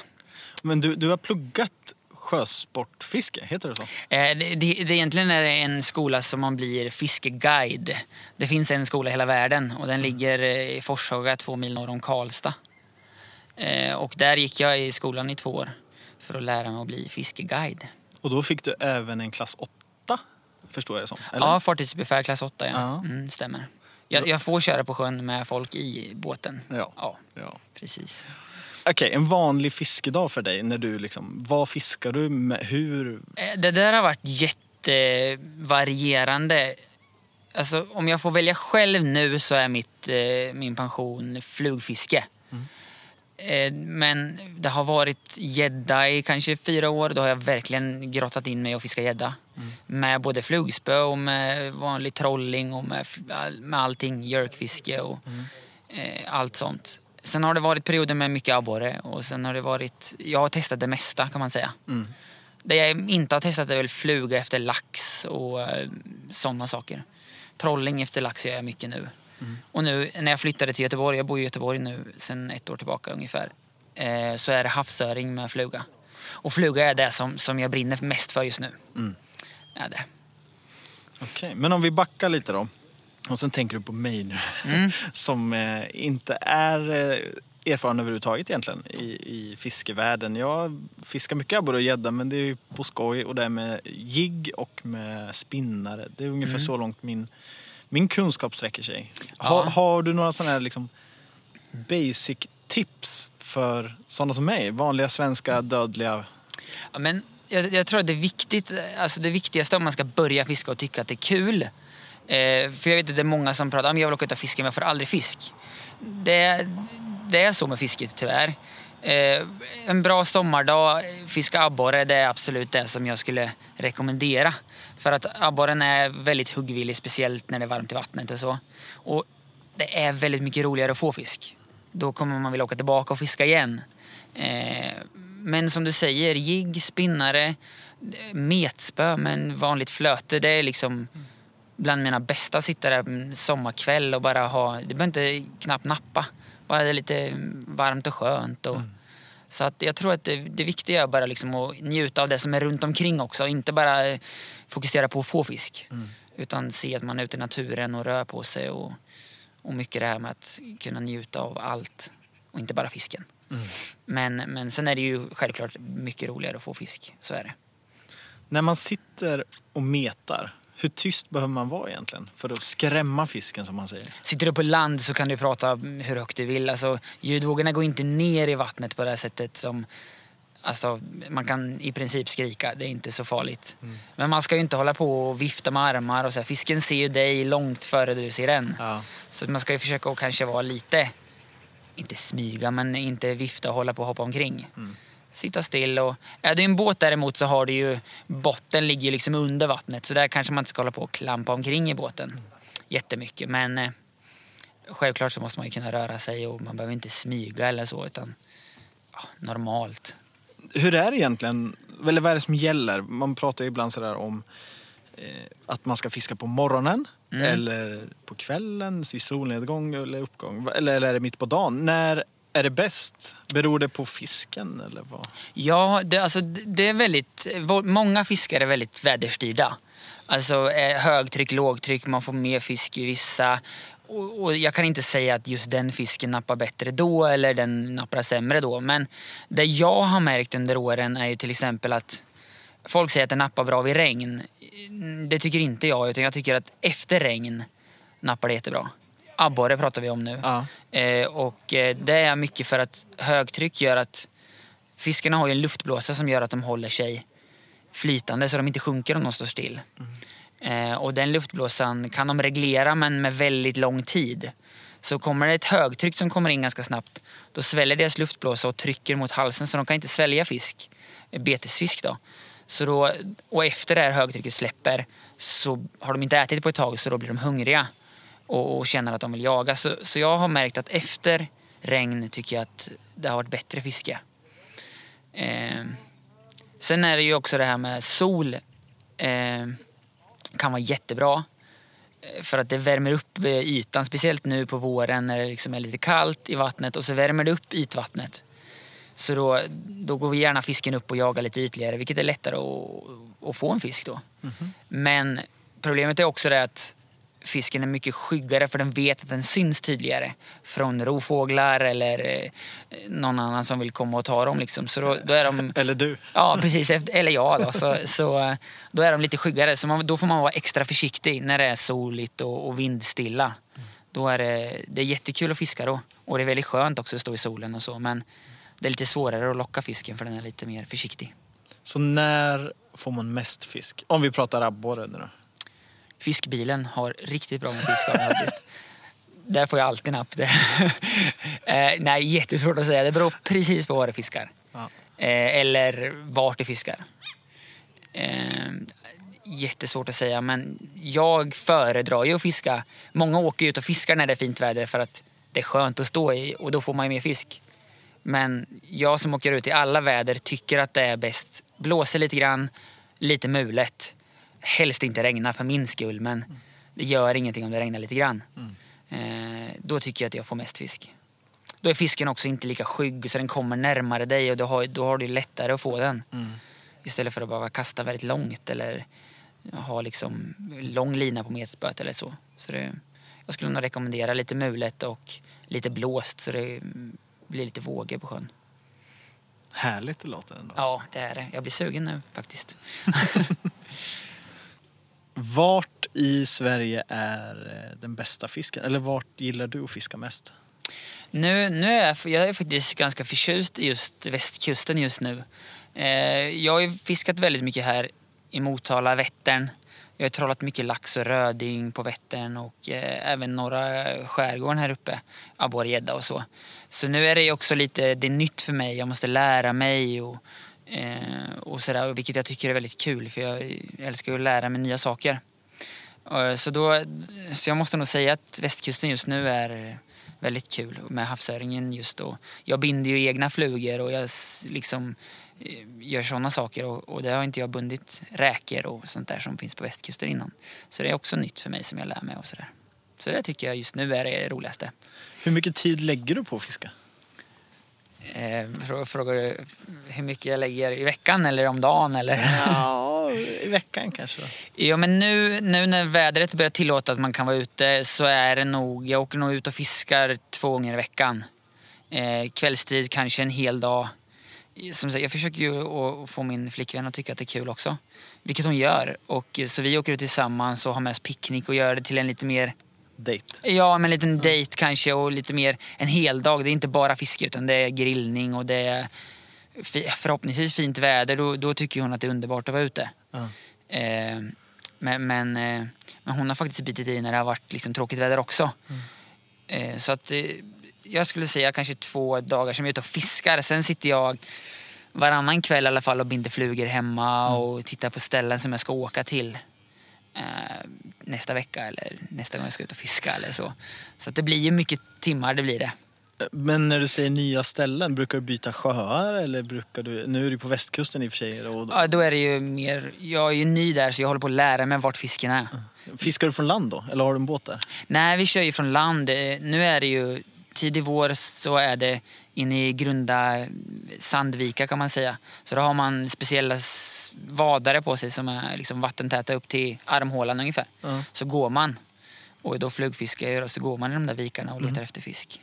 Men du, du har pluggat sjösportfiske, heter det så? Eh, Det, det, det egentligen är det en skola som man blir fiskeguide. Det finns en skola i hela världen och den ligger eh, i Forshaga två mil norr om Karlstad. Eh, Och där gick jag i skolan i två år för att lära mig att bli fiskeguide. Och då fick du även en klass 8, förstår jag det som? Eller? Ja, fartygsbefäl klass 8 ja. Ja. Mm, stämmer. Jag, jag får köra på sjön med folk i båten. Ja. Ja, ja. precis. Okej, en vanlig fiskedag för dig. När du liksom, vad fiskar du med? Hur? Eh, Det där har varit jättevarierande. Alltså, om jag får välja själv nu så är mitt, eh, min pension flugfiske. Eh, Men det har varit gädda i kanske fyra år. Då har jag verkligen grottat in mig och fiskat gädda. Med både flugspö och med vanlig trolling och med, med allting. Jerkfiske och eh, allt sånt. Sen har det varit perioder med mycket abborre och sen har det varit... Jag har testat det mesta kan man säga. Det jag inte har testat är väl fluga efter lax och eh, sådana saker. Trolling efter lax gör jag mycket nu. Och nu när jag flyttade till Göteborg, jag bor i Göteborg nu sedan ett år tillbaka ungefär. Eh, så är det havsöring med fluga. Och fluga är det som, som jag brinner mest för just nu. Ja, det. Okej, men om vi backar lite då. Och sen tänker du på mig nu. Som eh, inte är eh, erfaren överhuvudtaget egentligen i, i fiskevärlden. Jag fiskar mycket abborre och gädda men det är ju på skoj och det är med jigg och med spinnare. Det är ungefär så långt min, min kunskap sträcker sig. Ha, har du några sådana här liksom basic tips för sådana som mig? Vanliga svenska dödliga Ja, men jag, jag tror att det är viktigt, alltså det viktigaste om man ska börja fiska och tycka att det är kul. Eh, för jag vet att det är många som pratar om jag vill åka ut och fiska men jag får aldrig fisk. Det, det är så med fisket tyvärr. Eh, en bra sommardag, fiska abborre, det är absolut det som jag skulle rekommendera. För att abborren är väldigt huggvillig, speciellt när det är varmt i vattnet och så. Och det är väldigt mycket roligare att få fisk. Då kommer man vilja åka tillbaka och fiska igen. Eh, men som du säger, jigg, spinnare, metspö med en vanligt flöte. Det är liksom bland mina bästa. Sitta där en sommarkväll och bara ha, det behöver inte knappt nappa. Bara det är lite varmt och skönt. Och mm. Så att jag tror att det, det viktiga är bara liksom att njuta av det som är runt omkring också. Inte bara fokusera på att få fisk. Utan se att man är ute i naturen och rör på sig. Och, och mycket det här med att kunna njuta av allt. Och inte bara fisken. Men, men sen är det ju självklart mycket roligare att få fisk. Så är det. När man sitter och metar, hur tyst behöver man vara egentligen för att skrämma fisken som man säger? Sitter du på land så kan du prata hur högt du vill. Alltså, ljudvågorna går inte ner i vattnet på det här sättet som... Alltså, man kan i princip skrika, det är inte så farligt. Men man ska ju inte hålla på och vifta med armar och så. här. Fisken ser ju dig långt före du ser den. Ja. Så man ska ju försöka att kanske vara lite, inte smyga, men inte vifta och hålla på och hoppa omkring. Sitta still och... Är du en båt däremot så har du ju... Botten ligger liksom under vattnet så där kanske man inte ska hålla på och klampa omkring i båten jättemycket. Men eh, självklart så måste man ju kunna röra sig och man behöver inte smyga eller så utan ja, normalt. Hur är det egentligen? Eller vad är det som gäller? Man pratar ju ibland sådär om eh, att man ska fiska på morgonen Mm. eller på kvällen vid solnedgång eller uppgång. Eller, eller är det mitt på dagen? När är det bäst? Beror det på fisken eller vad? Ja, det, alltså, det är väldigt... Många fiskar är väldigt väderstyrda. Alltså eh, högtryck, lågtryck, man får mer fisk i vissa. Och, och jag kan inte säga att just den fisken nappar bättre då eller den nappar sämre då. Men det jag har märkt under åren är ju till exempel att folk säger att den nappar bra vid regn. Det tycker inte jag, utan jag tycker att efter regn nappar det jättebra. Abborre pratar vi om nu. Ja. Eh, och eh, det är mycket för att högtryck gör att fiskarna har en luftblåsa som gör att de håller sig flytande så de inte sjunker om de står still. Eh, och den luftblåsan kan de reglera men med väldigt lång tid. Så kommer det ett högtryck som kommer in ganska snabbt då sväller deras luftblåsa och trycker mot halsen så de kan inte svälja fisk, betesfisk då. Så då. Och efter det här högtrycket släpper så har de inte ätit på ett tag så då blir de hungriga och, och känner att de vill jaga. Så, så jag har märkt att efter regn tycker jag att det har varit bättre fiske. Eh, sen är det ju också det här med sol. Eh, kan vara jättebra. Eh, För att det värmer upp eh, ytan, speciellt nu på våren när det liksom är lite kallt i vattnet och så värmer det upp ytvattnet. Så då, då går vi gärna fisken upp och jagar lite ytligare vilket är lättare att, att få en fisk då. Men problemet är också det att fisken är mycket skyggare för den vet att den syns tydligare från rovfåglar eller eh, någon annan som vill komma och ta dem. Liksom. Så då, då är de Eller du? Ja, precis. Eller jag då. Så, så, eh, då är de lite skyggare. Så man, då får man vara extra försiktig när det är soligt och, och vindstilla. Då är det, det är jättekul att fiska då. Och det är väldigt skönt också att stå i solen och så. Men det är lite svårare att locka fisken för den är lite mer försiktig. Så när får man mest fisk? Om vi pratar abborre nu då. Fiskbilen har riktigt bra med fiskgarn faktiskt. Där får jag alltid napp. Det. eh, nej, jättesvårt att säga. Det beror precis på vad du fiskar. Ja. Eh, eller vart du fiskar. Eh, jättesvårt att säga, men jag föredrar ju att fiska. Många åker ut och fiskar när det är fint väder för att det är skönt att stå i och då får man ju mer fisk. Men jag som åker ut i alla väder tycker att det är bäst. Blåser lite grann, lite mulet. Helst inte regna för min skull, men det gör ingenting om det regnar lite grann. Eh, då tycker jag att jag får mest fisk. Då är fisken också inte lika skygg så den kommer närmare dig och då har, då har du lättare att få den. Istället för att bara kasta väldigt långt eller ha liksom lång lina på metspöet eller så. så det, jag skulle nog rekommendera lite mulet och lite blåst så det blir lite vågor på sjön. Härligt det låter ändå. Ja, det är det. Jag blir sugen nu faktiskt. Vart i Sverige är eh, den bästa fisken? Eller vart gillar du att fiska mest? Nu, nu är jag, jag är faktiskt ganska förtjust i just västkusten just nu. Eh, jag har ju fiskat väldigt mycket här i Motala, Vättern. Jag har trollat mycket lax och röding på Vättern och eh, även norra skärgården här uppe. Abborrgädda och så. Så nu är det ju också lite, det är nytt för mig. Jag måste lära mig och, eh, och sådär. Vilket jag tycker är väldigt kul för jag älskar att lära mig nya saker. Eh, Så, då, så jag måste nog säga att västkusten just nu är väldigt kul med havsöringen just då. Jag binder ju egna flugor och jag liksom eh, gör sådana saker och, och det har inte jag bundit räkor och sånt där som finns på västkusten innan. Så det är också nytt för mig som jag lär mig och sådär. Så det tycker jag just nu är det roligaste. Hur mycket tid lägger du på att fiska? Eh, frå- frågar du hur mycket jag lägger i veckan eller om dagen? Eller? Ja, i veckan kanske. Ja, men nu, nu när vädret börjar tillåta att man kan vara ute så är det nog, jag åker nog ut och fiskar två gånger i veckan. Eh, kvällstid kanske en hel dag. Som sagt, jag försöker ju att få min flickvän att tycka att det är kul också. Vilket hon gör. Och, så vi åker ut tillsammans och har med oss picknick och gör det till en lite mer Date. Ja, men en liten dejt kanske och lite mer en hel dag. Det är inte bara fiske utan det är grillning och det är förhoppningsvis fint väder. Då, då tycker hon att det är underbart att vara ute. Ja. Eh, men, men, eh, men hon har faktiskt bitit i när det har varit liksom tråkigt väder också. Eh, så att eh, jag skulle säga kanske två dagar som jag är ute och fiskar. Sen sitter jag varannan kväll i alla fall och binder flugor hemma och tittar på ställen som jag ska åka till eh, nästa vecka eller nästa gång jag ska ut och fiska eller så. Så det blir ju mycket timmar, det blir det. Men när du säger nya ställen, brukar du byta sjöar eller brukar du... Nu är du på västkusten i och för sig. Och Ja, då är det ju mer, jag är ju ny där så jag håller på att lära mig vart fisken är. Fiskar du från land då? Eller har du en båt där? Nej, vi kör ju från land. Eh, Nu är det ju tidig vår så är det inne i grunda Sandvika kan man säga. Så då har man speciella vadare på sig som är liksom vattentäta upp till armhålan ungefär. Ja. Så går man. Och då flugfiskar jag och så går man i de där vikarna och letar efter fisk.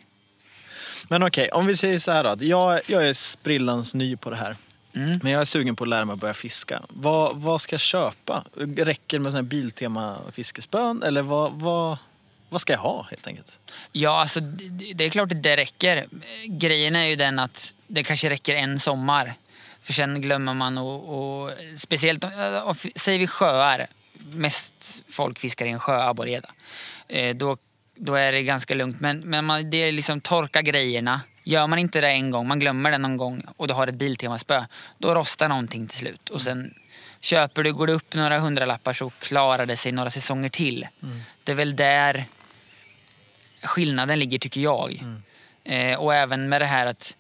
Men okej, om vi säger så här då. Jag, jag är sprillans ny på det här. Mm. Men jag är sugen på att lära mig att börja fiska. Vad, vad ska jag köpa? Räcker det med sån här Biltema fiskespön? Eller vad, vad, vad ska jag ha helt enkelt? Ja, alltså det, det är klart att det räcker. Grejen är ju den att det kanske räcker en sommar. För sen glömmer man och, och speciellt, om- om- säger vi sjöar, mest folk fiskar i en sjö, abborreda. Eh, då, då är det ganska lugnt. Men, men man, det är liksom torka grejerna. Gör man inte det en gång, man glömmer det någon gång och du har ett Biltema-spö, då rostar någonting till slut. Och sen köper du, går det upp några hundralappar så klarar det sig några säsonger till. Det är väl där skillnaden ligger tycker jag. Eh, och även med det här att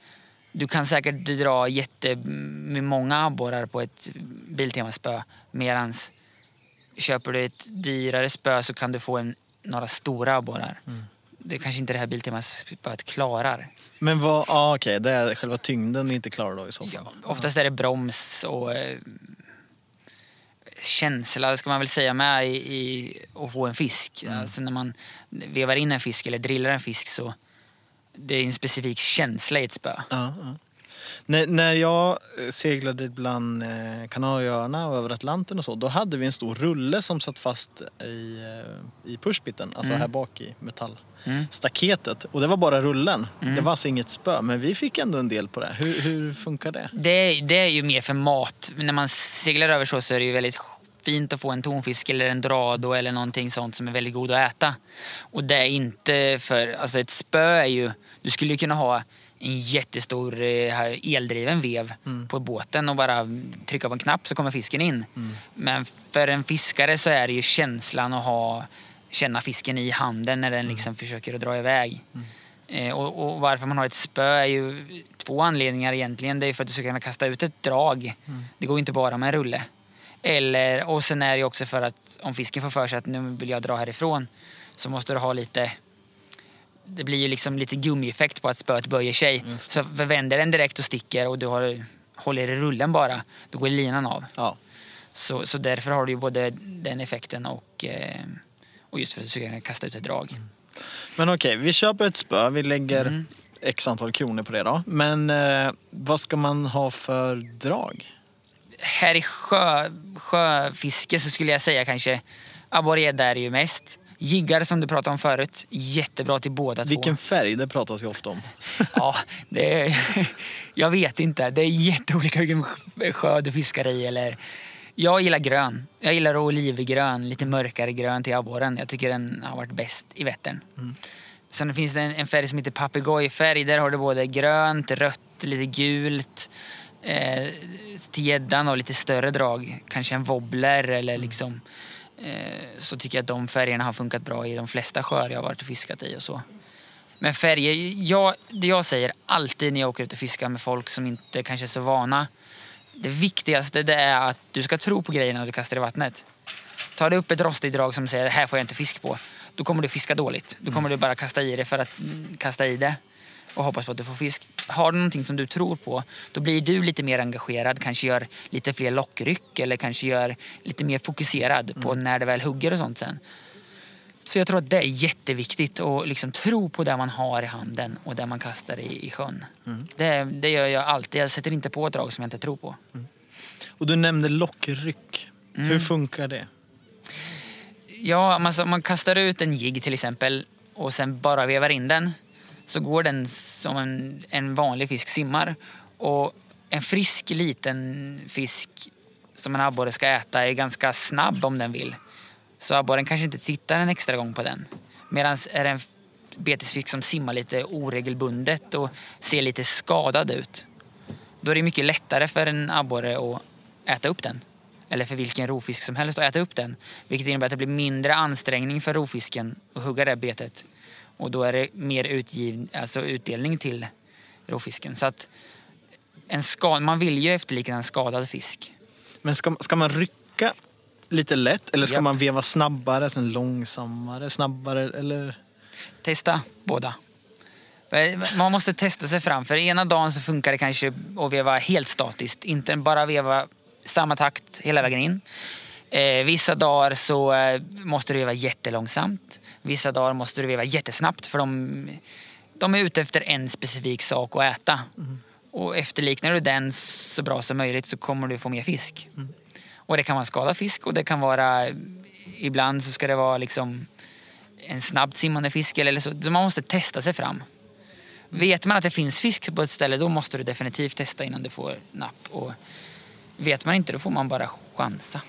du kan säkert dra jättemånga abborrar på ett Biltema-spö. Medans köper du ett dyrare spö så kan du få en, några stora abborrar. Det kanske inte det här Biltema-spöet klarar. Men vad, ja okej, det är själva tyngden inte klarar då i så fall. Ja, oftast är det broms och eh, känsla ska man väl säga med i, i att få en fisk. Alltså när man vevar in en fisk eller drillar en fisk så det är en specifik känsla i ett spö. Ja, ja. När, när jag eh, seglade bland eh, Kanarieöarna och över Atlanten och så, då hade vi en stor rulle som satt fast i, eh, i pushbiten, alltså Mm. här bak i Mm. metallstaketet. Och det var bara rullen. Det var alltså inget spö, men vi fick ändå en del på det. Hur, hur funkar det? Det, det är ju mer för mat. När man seglar över så, så är det ju väldigt fint att få en tonfisk eller en dorado eller någonting sånt som är väldigt god att äta. Och det är inte för, alltså ett spö är ju, du skulle kunna ha en jättestor eh, eldriven vev på båten och bara trycka på en knapp så kommer fisken in. Men för en fiskare så är det ju känslan att ha, känna fisken i handen när den liksom försöker att dra iväg. Eh, och, och varför man har ett spö är ju två anledningar egentligen. Det är för att du ska kunna kasta ut ett drag. Det går ju inte bara med en rulle. Eller, och sen är det också för att om fisken får för sig att nu vill jag dra härifrån så måste du ha lite det blir ju liksom lite gummieffekt på att spöet böjer sig. Så vänder den direkt och sticker och du har, håller i rullen bara, då går linan av. Ja. Så, så därför har du ju både den effekten och, eh, och just för att du kunna kasta ut ett drag. Men okej, vi köper ett spö, vi lägger Mm. x antal kronor på det då. Men eh, vad ska man ha för drag? här i sjö, sjöfiske så skulle jag säga kanske abborreda är ju mest. Jiggar som du pratade om förut, jättebra till båda två. Vilken färg, det pratas ju ofta om. Ja, det är, jag vet inte. Det är jätteolika vilken sjö du fiskar i. Eller, jag gillar grön. Jag gillar olivgrön, lite mörkare grön till abborren. Jag tycker den har varit bäst i Vättern. Sen finns det en, en färg som heter papegojfärg. Där har du både grönt, rött, lite gult. Eh, till gäddan och lite större drag. Kanske en wobbler eller liksom. Eh, så tycker jag att de färgerna har funkat bra i de flesta sjöar jag har varit och fiskat i och så. Men färger, jag, det jag säger alltid när jag åker ut och fiskar med folk som inte kanske är så vana. Det viktigaste det är att du ska tro på grejerna du kastar i vattnet. Tar du upp ett rostigt drag som säger här får jag inte fisk på. Då kommer du fiska dåligt. Då kommer du bara kasta i det för att mm, kasta i det. Och hoppas på att du får fisk. Har du någonting som du tror på, då blir du lite mer engagerad, kanske gör lite fler lockryck eller kanske gör lite mer fokuserad på när det väl hugger och sånt sen. Så jag tror att det är jätteviktigt att liksom tro på det man har i handen och det man kastar i, i sjön. Det, det gör jag alltid. Jag sätter inte på ett drag som jag inte tror på. Och du nämnde lockryck. Mm. Hur funkar det? Ja, alltså, om man kastar ut en jigg till exempel och sen bara vevar in den så går den som en, en vanlig fisk simmar. Och en frisk liten fisk som en abborre ska äta är ganska snabb om den vill. Så abborren kanske inte tittar en extra gång på den. Medan är det en betesfisk som simmar lite oregelbundet och ser lite skadad ut. Då är det mycket lättare för en abborre att äta upp den. Eller för vilken rovfisk som helst att äta upp den. Vilket innebär att det blir mindre ansträngning för rovfisken att hugga det betet. Och då är det mer utgiv, alltså utdelning till rovfisken. Så att en ska, man vill ju efterlikna en skadad fisk. Men ska, ska man rycka lite lätt eller ska Japp. man veva snabbare, sen långsammare, snabbare eller? Testa båda. Man måste testa sig fram. För ena dagen så funkar det kanske att veva helt statiskt. Inte bara veva samma takt hela vägen in. Eh, vissa dagar så eh, måste du veva jättelångsamt. Vissa dagar måste du veva jättesnabbt för de, de är ute efter en specifik sak att äta. Och efterliknar du den så bra som möjligt så kommer du få mer fisk. Och det kan vara skadad fisk och det kan vara ibland så ska det vara liksom en snabbt simmande fisk eller så. så man måste testa sig fram. Vet man att det finns fisk på ett ställe då måste du definitivt testa innan du får napp. Och vet man inte då får man bara chansa.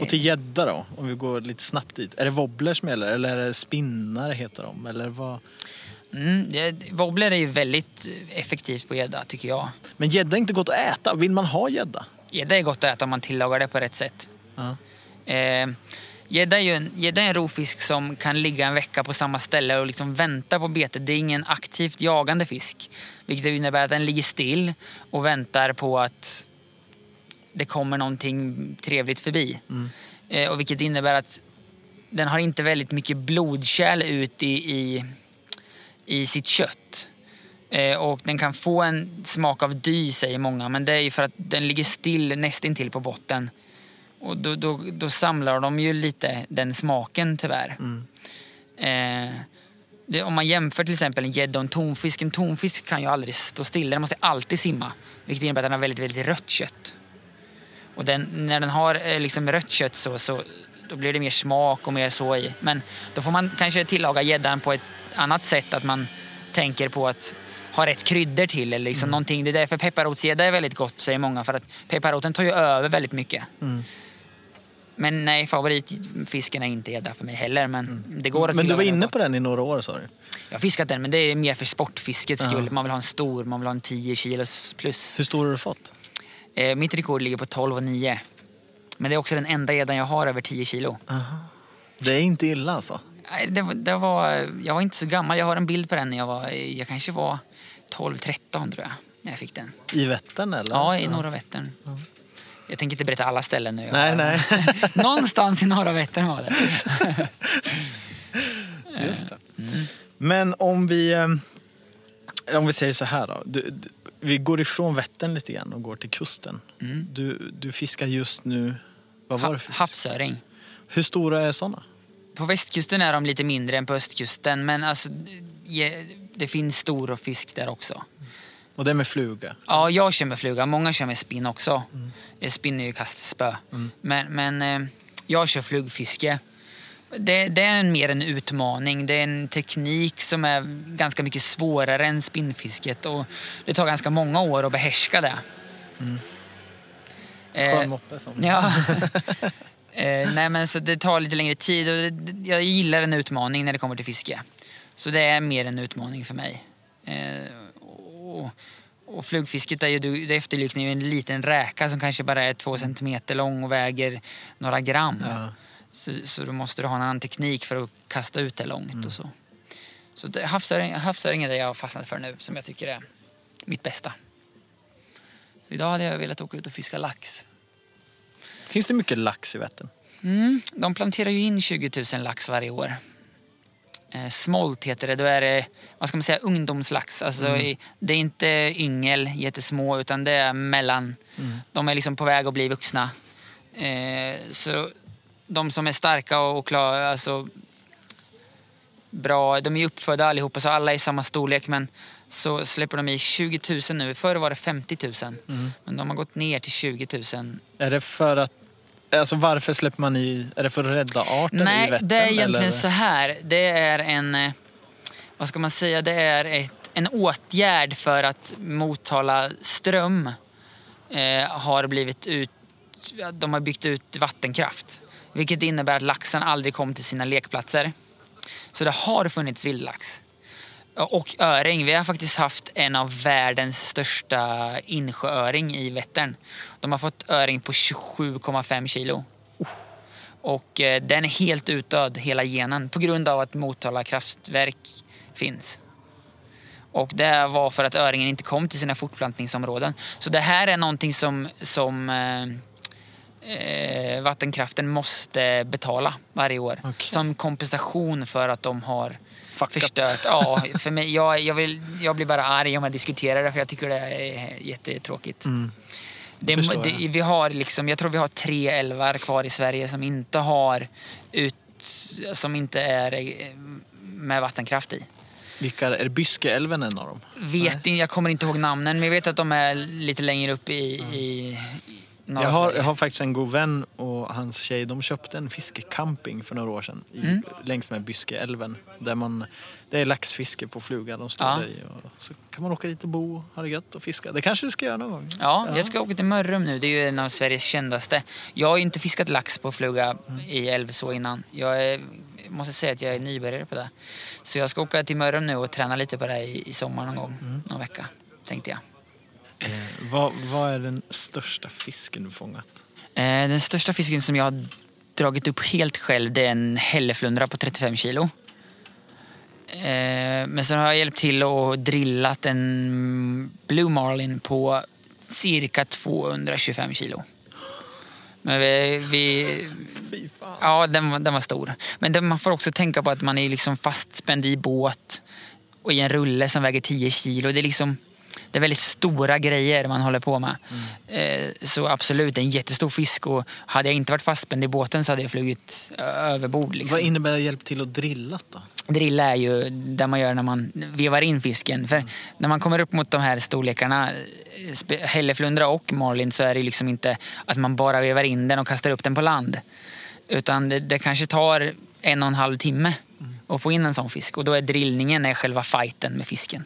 Och till gädda då, om vi går lite snabbt dit. Är det wobbler som gäller eller är det spinnare heter de? Eller vad? Mm, det, wobbler är ju väldigt effektivt på gädda tycker jag. Men gädda är inte gott att äta. Vill man ha gädda? Gädda är gott att äta om man tillagar det på rätt sätt. Eh, Gädda är ju en, gädda är en rovfisk som kan ligga en vecka på samma ställe och liksom vänta på betet. Det är ingen aktivt jagande fisk. Vilket innebär att den ligger still och väntar på att det kommer någonting trevligt förbi. Eh, och vilket innebär att den har inte väldigt mycket blodkärl ut i, i, i sitt kött. Eh, och den kan få en smak av dy säger många men det är ju för att den ligger still nästintill på botten. Och då, då, då samlar de ju lite den smaken tyvärr. Eh, det, om man jämför till exempel en gädda och en tonfisk. En tonfisk kan ju aldrig stå stilla, den måste alltid simma. Vilket innebär att den har väldigt, väldigt rött kött. Och den, när den har eh, liksom rött kött så, så då blir det mer smak och mer så i. Men då får man kanske tillaga gäddan på ett annat sätt. Att man tänker på att ha rätt kryddor till. Eller liksom någonting. Det är därför pepparrotsgädda är väldigt gott säger många. För att pepparroten tar ju över väldigt mycket. Men nej, favoritfisken är inte gädda för mig heller. Men det går att Men du var inne på den i några år sa du? Jag har fiskat den men det är mer för sportfiskets skull. Man vill ha en stor, man vill ha en 10 kilos plus. Hur stor har du fått? Eh, mitt rekord ligger på 12 och 9. Men det är också den enda gäddan jag har över 10 kilo. Det är inte illa alltså? Nej, Det, det var, jag var inte så gammal. Jag har en bild på den när jag var, jag kanske var 12-13 tror jag. När jag fick den. I Vättern eller? Ja, i norra Vättern. Jag tänker inte berätta alla ställen nu. Nej, nej. Någonstans i norra Vättern var det. Just det. Men om vi, eh, om vi säger så här då. Du, vi går ifrån Vättern lite grann och går till kusten. Mm. Du, du fiskar just nu, vad var det Ha, för havsöring. Hur stora är sådana? På västkusten är de lite mindre än på östkusten. Men alltså, det finns stor fisk där också. Och det är med fluga? Ja, jag kör med fluga. Många kör med spinn också. Mm. Spinn är ju kastspö. Men, men eh, jag kör flugfiske. Det, det är en, mer en utmaning. Det är en teknik som är ganska mycket svårare än spinnfisket. Och det tar ganska många år att behärska det. Eh, Skön moppe som... Ja. eh, nej men så det tar lite längre tid och det- jag gillar en utmaning när det kommer till fiske. Så det är mer en utmaning för mig. Eh, och, och flugfisket är ju, du- det efterliknar ju en liten räka som kanske bara är två centimeter lång och väger några gram. Ja. Så, så då måste du ha en annan teknik för att kasta ut det långt och så. Så det, havsöring, havsöring är det jag har fastnat för nu som jag tycker är mitt bästa. Så idag hade jag velat åka ut och fiska lax. Finns det mycket lax i Vättern? Mm, de planterar ju in 20 000 lax varje år. Eh, smolt heter det. Då är det, vad ska man säga, ungdomslax. Alltså, i- Det är inte yngel, jättesmå, utan det är mellan. De är liksom på väg att bli vuxna. Eh, så de som är starka och, klara, alltså bra, de är uppfödda allihopa så alla är i samma storlek men så släpper de i 20 000 nu. Förr var det 50 000. Men de har gått ner till 20 000. Är det för att... Alltså varför släpper man i... Är det för att rädda arten i Nej, Vättern? det är egentligen eller? så här. Det är en, eh, vad ska man säga, det är ett, en åtgärd för att Motala ström eh, har blivit ut, de har byggt ut vattenkraft. Vilket innebär att laxen aldrig kom till sina lekplatser. Så det har funnits vildlax. Och öring. Vi har faktiskt haft en av världens största insjööring i Vättern. De har fått öring på 27,5 kilo. Och eh, den är helt utdöd, hela genen, på grund av att Motala kraftverk finns. Och det var för att öringen inte kom till sina fortplantningsområden. Så det här är någonting som, som eh, eh, vattenkraften måste betala varje år. Okej. Som kompensation för att de har förstört. Ja, för mig, jag, jag, vill, jag blir bara arg om jag diskuterar det för jag tycker det är jättetråkigt. Det, Mm. Det, jag. vi har liksom, jag tror vi har tre älvar kvar i Sverige som inte har ut, som inte är eh, med vattenkraft i. Vilka, är det Byskeälven en av dem? Vet jag kommer inte ihåg namnen men jag vet att de är lite längre upp i, i, i Jag har, jag har faktiskt en god vän och hans tjej, de köpte en fiskecamping för några år sedan i, Mm. längs med Byskeälven. Där man, det är laxfiske på fluga, de står Ja. där i. Och så kan man åka dit och bo, ha det gött och fiska. Det kanske du ska göra någon gång? Ja, jag ska åka till Mörrum nu. Det är ju en av Sveriges kändaste. Jag har ju inte fiskat lax på fluga i älv så innan. Jag är, måste säga att jag är nybörjare på det. Så jag ska åka till Mörrum nu och träna lite på det i, i sommar någon gång. Någon vecka, tänkte jag. Eh, vad, vad är den största fisken du fångat? Eh, den största fisken som jag har dragit upp helt själv det är en hälleflundra på 35 kilo. Eh, men sen har jag hjälpt till och drillat en Blue Marlin på cirka 225 kilo. Men vi, vi, Fy fan. ja, den, var- den var stor. Men det, man får också tänka på att man är liksom fastspänd i båt och i en rulle som väger 10 kilo. Det är liksom det är väldigt stora grejer man håller på med. Eh, så absolut, det är en jättestor fisk och hade jag inte varit fastspänd i båten så hade jag flugit ö- överbord. Liksom. Vad innebär det hjälp till att drilla då? Drilla är ju det man gör när man vevar in fisken. För när man kommer upp mot de här storlekarna, eh, hälleflundra och marlin, så är det liksom inte att man bara vevar in den och kastar upp den på land. Utan det, det kanske tar en och en halv timme att få in en sån fisk. Och då är drillningen är själva fighten med fisken.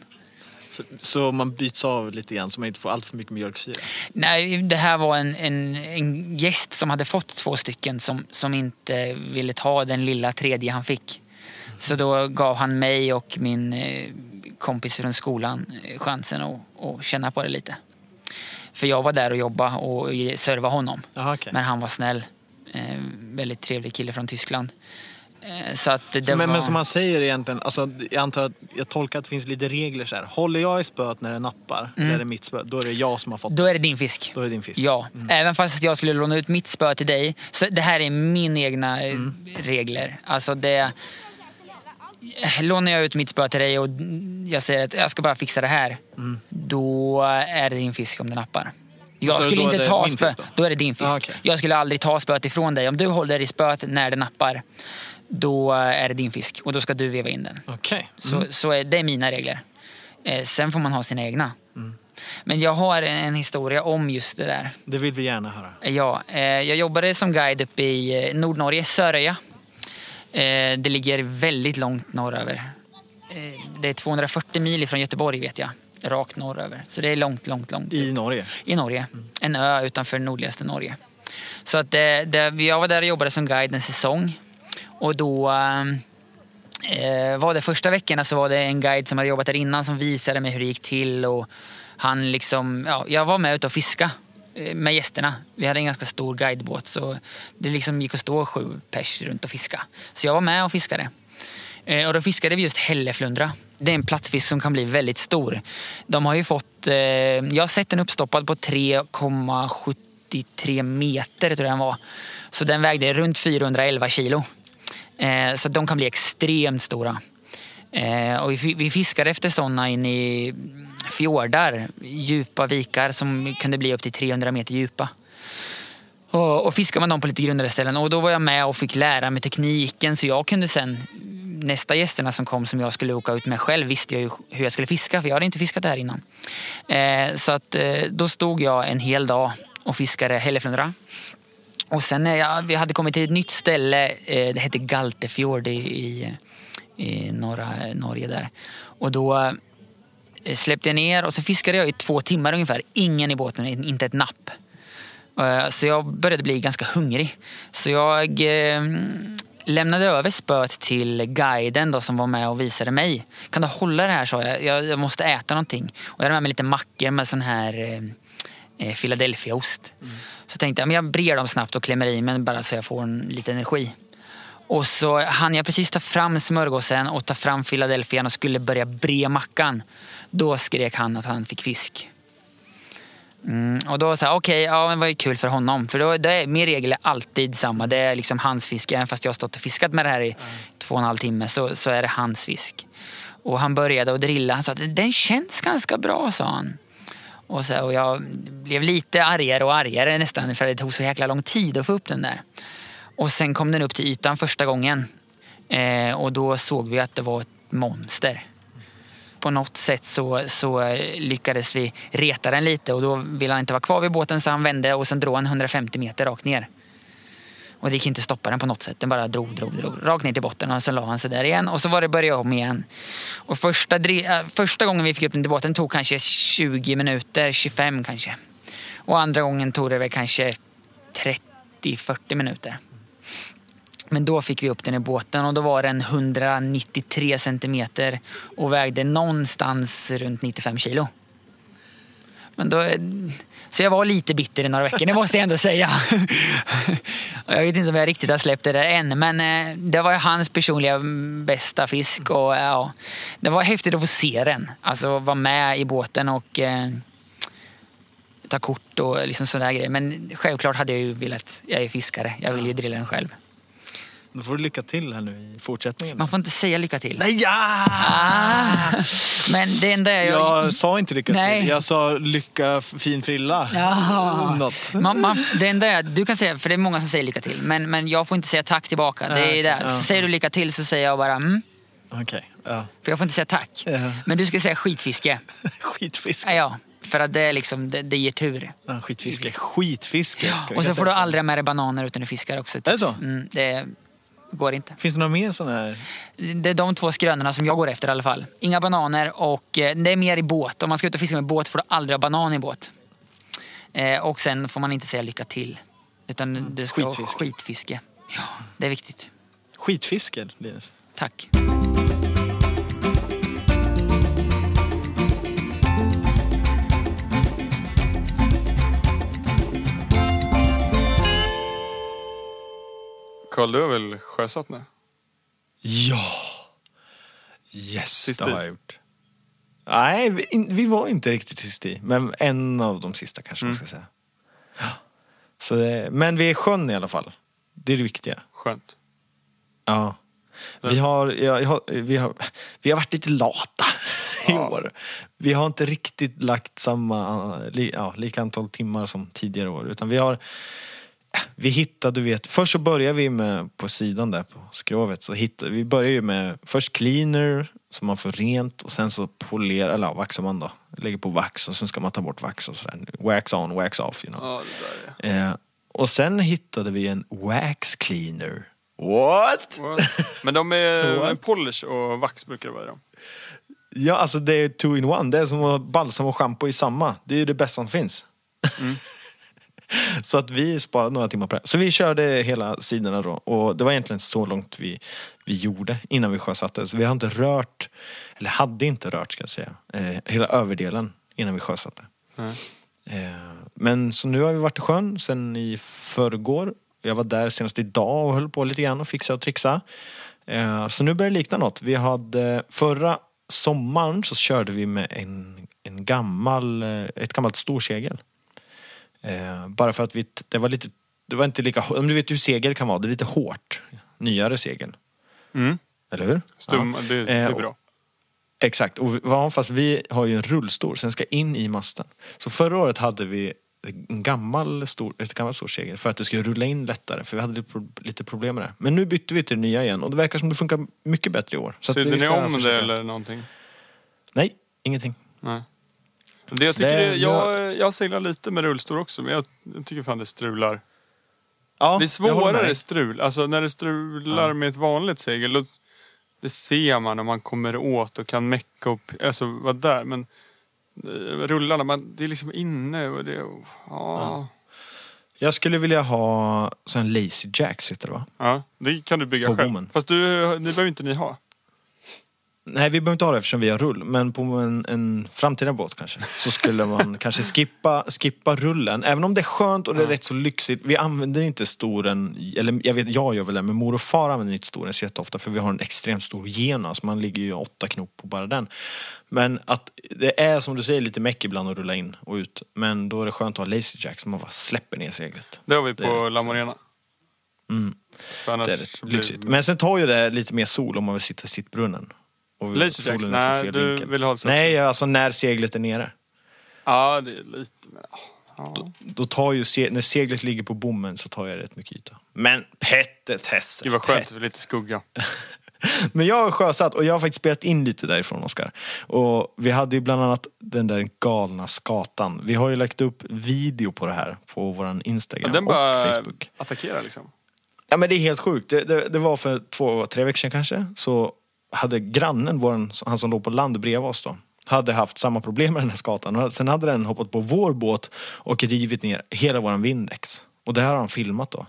Så, så man byts av lite grann så man inte får allt för mycket mjölksyra? Nej, det här var en, en, en gäst som hade fått två stycken som, som inte ville ta den lilla tredje han fick. Så då gav han mig och min eh, kompis från skolan eh, chansen att, att känna på det lite. För jag var där och jobbade och serva honom. Jaha, okej. Men han var snäll. Eh, väldigt trevlig kille från Tyskland. Eh, så att det men, var... men som man säger egentligen, alltså, jag antar att jag tolkar att det finns lite regler så här. Håller jag i spöet när det nappar, eller är det mitt spö, då är det jag som har fått Då är det din fisk. Då är det din fisk. Ja, även fast jag skulle låna ut mitt spö till dig. Så det här är min egna eh, regler. Alltså det... Lånar jag ut mitt spö till dig och jag säger att jag ska bara fixa det här. Då är det din fisk om den nappar. Jag skulle inte det ta spö, då? då är det din fisk. Ah, okej. Jag skulle aldrig ta spöet ifrån dig. Om du håller i spöet när det nappar, då är det din fisk. Och då ska du veva in den. Okej. Så, så är, det är mina regler. Eh, sen får man ha sina egna. Men jag har en, en historia om just det där. Det vill vi gärna höra. Ja, eh, jag jobbade som guide uppe i eh, Nordnorge, Söröja. Eh, det ligger väldigt långt norröver. Eh, det är 240 mil från Göteborg vet jag. Rakt norröver. Så det är långt, långt, långt. I Norge. I Norge. En ö utanför nordligaste Norge. Så att det, jag var där och jobbade som guide en säsong. Och då eh, var det första veckorna så var det en guide som hade jobbat där innan som visade mig hur det gick till. Och han liksom, ja, jag var med ute och fiska eh, med gästerna. Vi hade en ganska stor guidebåt så det liksom gick att stå sju pers runt och fiska. Så jag var med och fiskade. Eh, Och då fiskade vi just hälleflundra. Det är en plattfisk som kan bli väldigt stor. De har ju fått, eh, jag har sett den uppstoppad på 3,73 meter tror jag den var. Så den vägde runt 411 kilo. Eh, Så de kan bli extremt stora. Eh, och vi, vi fiskade efter sådana in i fjordar, djupa vikar som kunde bli upp till 300 meter djupa. Och, och fiskade man dem på lite grundare ställen och då var jag med och fick lära mig tekniken så jag kunde sen nästa gästerna som kom som jag skulle åka ut med själv visste jag ju hur jag skulle fiska för jag hade inte fiskat där innan. Eh, så att eh, då stod jag en hel dag och fiskade hälleflundra. Och sen eh, när jag, vi hade kommit till ett nytt ställe, eh, det hette Galtefjord i, i, i norra eh, Norge där. Och då eh, släppte jag ner och så fiskade jag i två timmar ungefär. Ingen i båten, inte ett napp. Eh, Så jag började bli ganska hungrig. Så jag eh, lämnade över spöet till guiden då, som var med och visade mig. Kan du hålla det här sa jag. Jag, jag måste äta någonting. Och jag hade med mig lite mackor med sån här eh, eh Philadelphiaost. Philadelphiaost. Så tänkte jag men jag brer dem snabbt och klämmer i mig bara så jag får en, lite energi. Och så hann jag precis ta fram smörgåsen och ta fram Philadelphian och skulle börja bre mackan. Då skrek han att han fick fisk. Mm, och då sa jag, okej, ja men vad är kul för honom? För då, det är, min regel är alltid samma. Det är liksom hans fisk. Även fast jag har stått och fiskat med det här i två och en halv timme så, så är det hans fisk. Och han började att drilla. Han sa den känns ganska bra, sa han. Och, så, och jag blev lite argare och argare nästan för det tog så jäkla lång tid att få upp den där. Och sen kom den upp till ytan första gången. Eh, och då såg vi att det var ett monster. På något sätt så, så lyckades vi reta den lite och då ville han inte vara kvar vid båten så han vände och sen drog han 150 meter rakt ner. Och det gick inte att stoppa den på något sätt. Den bara drog, drog, drog. Rakt ner till botten och sen la han sig där igen. Och så var det börja om igen. Och första, äh, första gången vi fick upp den till båten tog kanske 20 minuter, 25 kanske. Och andra gången tog det väl kanske 30-40 minuter. Men då fick vi upp den i båten och då var den 193 centimeter och vägde någonstans runt 95 kilo. Men då, så jag var lite bitter i några veckor, det måste jag ändå säga. Jag vet inte om jag riktigt har släppt det där än, men eh, det var ju hans personliga mm, bästa fisk. Och, ja, det var häftigt att få se den, alltså vara med i båten och eh, ta kort och liksom sådana grejer. Men självklart hade jag ju velat, jag är fiskare, jag vill ju drilla den själv. Då får du lycka till här nu i fortsättningen. Man får inte säga lycka till. Nej, ja! Ah, men det enda är... Jag sa inte lycka Nej. till. Jag sa lycka fin frilla. Ja. Något. Man, man, det enda är, du kan säga, för det är många som säger lycka till, men, men jag får inte säga tack tillbaka. Det är det. Ja. Säger du lycka till så säger jag bara mm, Okej. Ja. för jag får inte säga tack. Ja. Men du ska säga skitfiske. Skitfiske. Ja, för att det, är liksom, det, det ger tur. Ja, skitfiske. Skitfiske. Och så får du aldrig ha med dig bananer utan du fiskar också. Är det så? Mm, det går inte. Finns det några mer sådana här? Det är de två skrönorna som jag går efter i alla fall. Inga bananer och eh, det är mer i båt. Om man ska ut och fiska med båt får du aldrig ha banan i båt. Eh, och sen får man inte säga lycka till. Utan det ska Skitfiske. skitfiske. Ja, det är viktigt. Skitfiske, Linus. Tack. Karl, du har väl sjösatt nu? Ja! Yes, Sist det har jag gjort. Nej, vi, vi var inte riktigt sist i. Men en av de sista kanske man ska säga. Så det, men vi är sjön i alla fall. Det är det viktiga. Skönt. Ja. Vi har, ja, jag har, vi, har, vi har varit lite lata i Ja. år. Vi har inte riktigt lagt samma, li, ja, lika antal timmar som tidigare år. Utan vi har, vi hittade, du vet, först så börjar vi med på sidan där på skrovet. Så hittar, vi börjar ju med först cleaner, så man får rent och sen så polerar, eller ja, vaxar man då. Lägger på vax och sen ska man ta bort vax och sådär. Wax on, wax off, you know. Ja, det där Eh, och sen hittade vi en wax cleaner. What? ja. Men de är What? polish och vax brukar det vara i dem. Ja, alltså det är two in one. Det är som att balsam och schampo i samma. Det är ju det bästa som finns. så att vi sparade några timmar på det. Så vi körde hela sidorna då. Och det var egentligen så långt vi, vi gjorde innan vi sjösatte. Så vi har inte rört, eller hade inte rört ska jag säga, eh, hela överdelen innan vi sjösatte. Nej. Eh, men så nu har vi varit i sjön sen i förrgår. Jag var där senast idag och höll på lite grann och fixa och trixa. Eh, så nu börjar det likna något. Vi hade förra sommaren så körde vi med en, en gammal, eh, ett gammalt storsegel. Eh, bara för att vi, det var lite, det var inte lika, om du vet hur segel kan vara, det är lite hårt. Nyare segel. Mm. Eller hur? Stum, det, det är Eh, bra. och- Exakt, och vi- ja, fast vi har ju en rullstol så den ska in i masten. Så förra året hade vi en gammal stor, ett gammalt stort segel för att det skulle rulla in lättare. För vi hade lite pro- lite problem med det. Men nu bytte vi till det nya igen och det verkar som det funkar mycket bättre i år. Så Sydde ni om det eller någonting? Nej, ingenting. Nej. Det jag, tycker det- jag, jag seglar lite med rullstol också, men jag, jag tycker fan det strular. Ja, det är svårare strul. Alltså när det strular Ja. med ett vanligt segel, då, det ser man när man kommer åt och kan mecka upp, alltså vara där. Men eh, rullarna, man, det är liksom inne och det... Ja. Jag skulle vilja ha sån lazy jacks, heter det va? ja, det kan du bygga På själv. bommen. Fast du, det behöver inte ni ha. Nej, vi behöver inte ha det eftersom vi har rull. Men på en, en framtida båt kanske. Så skulle man kanske skippa, skippa rullen. Även om det är skönt och det är rätt så lyxigt. Vi använder inte storen, eller jag vet, jag gör väl det, men mor och far använder inte storen så jätteofta. För vi har en extremt stor gena, så man ligger ju åtta knop på bara den. Men att det är som du säger lite meck ibland att rulla in och ut. Men då är det skönt att ha lazy jack så man bara släpper ner seglet. Det har vi på. La Morena. Mm. Det är lyxigt. Men sen tar ju det lite mer sol om man vill sitta i sittbrunnen. Och Lazy solen jacks? är från Nej, du vinkel. vill ha det Nej, alltså när seglet är nere. Ja, det är lite... Men, ja. Då tar ju, se- när seglet ligger på bommen så tar jag rätt mycket yta. Men Petter testar. Gud vad skönt, för lite skugga. Men jag har sjösatt och jag har faktiskt spelat in lite därifrån Oskar. Och vi hade ju bland annat den där galna skatan. Vi har ju lagt upp video på det här på våran Instagram Den och Facebook. attackerar liksom. Ja men det är helt sjukt. Det, det, det var för två, tre veckor sedan kanske. Så hade grannen, våran, han som låg på land bredvid oss då. Hade haft samma problem med den här skatan. Och Sen hade den hoppat på vår båt och rivit ner hela våran Windex. Och det här har han filmat då.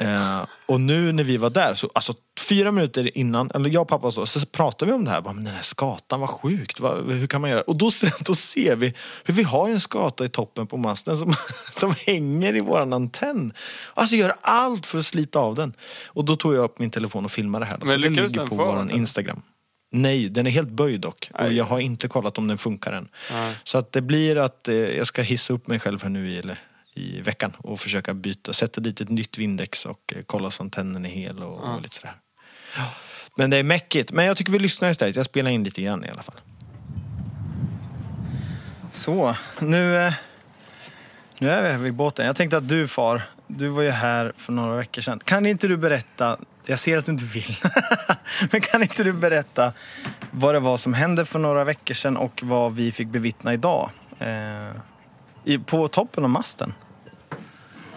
Eh, och nu när vi var där, så, alltså fyra minuter innan, eller jag och pappa så, så pratade vi om det här. Bara, men den här skatan, vad sjukt. Vad, hur kan man göra? Och då, då ser vi hur vi har en skata i toppen på masten som, som hänger i våran antenn. Alltså gör allt för att slita av den. Och då tog jag upp min telefon och filmade det här. Då. Men Så det ligger på den? Instagram. Nej, den är helt böjd dock. Och jag har inte kollat om den funkar än. Nej. Så att det blir att eh, jag ska hissa upp mig själv här nu i, eller, i veckan och försöka byta, sätta dit ett nytt Windex och eh, kolla så antennen är hel och, och lite sådär. Ja. Men det är mäckigt. Men jag tycker vi lyssnar istället. Jag spelar in lite grann i alla fall. Så, nu, eh, nu är vi vid båten. Jag tänkte att du far, du var ju här för några veckor sedan. Kan inte du berätta, jag ser att du inte vill, men kan inte du berätta vad det var som hände för några veckor sedan och vad vi fick bevittna idag? Eh, på toppen av masten.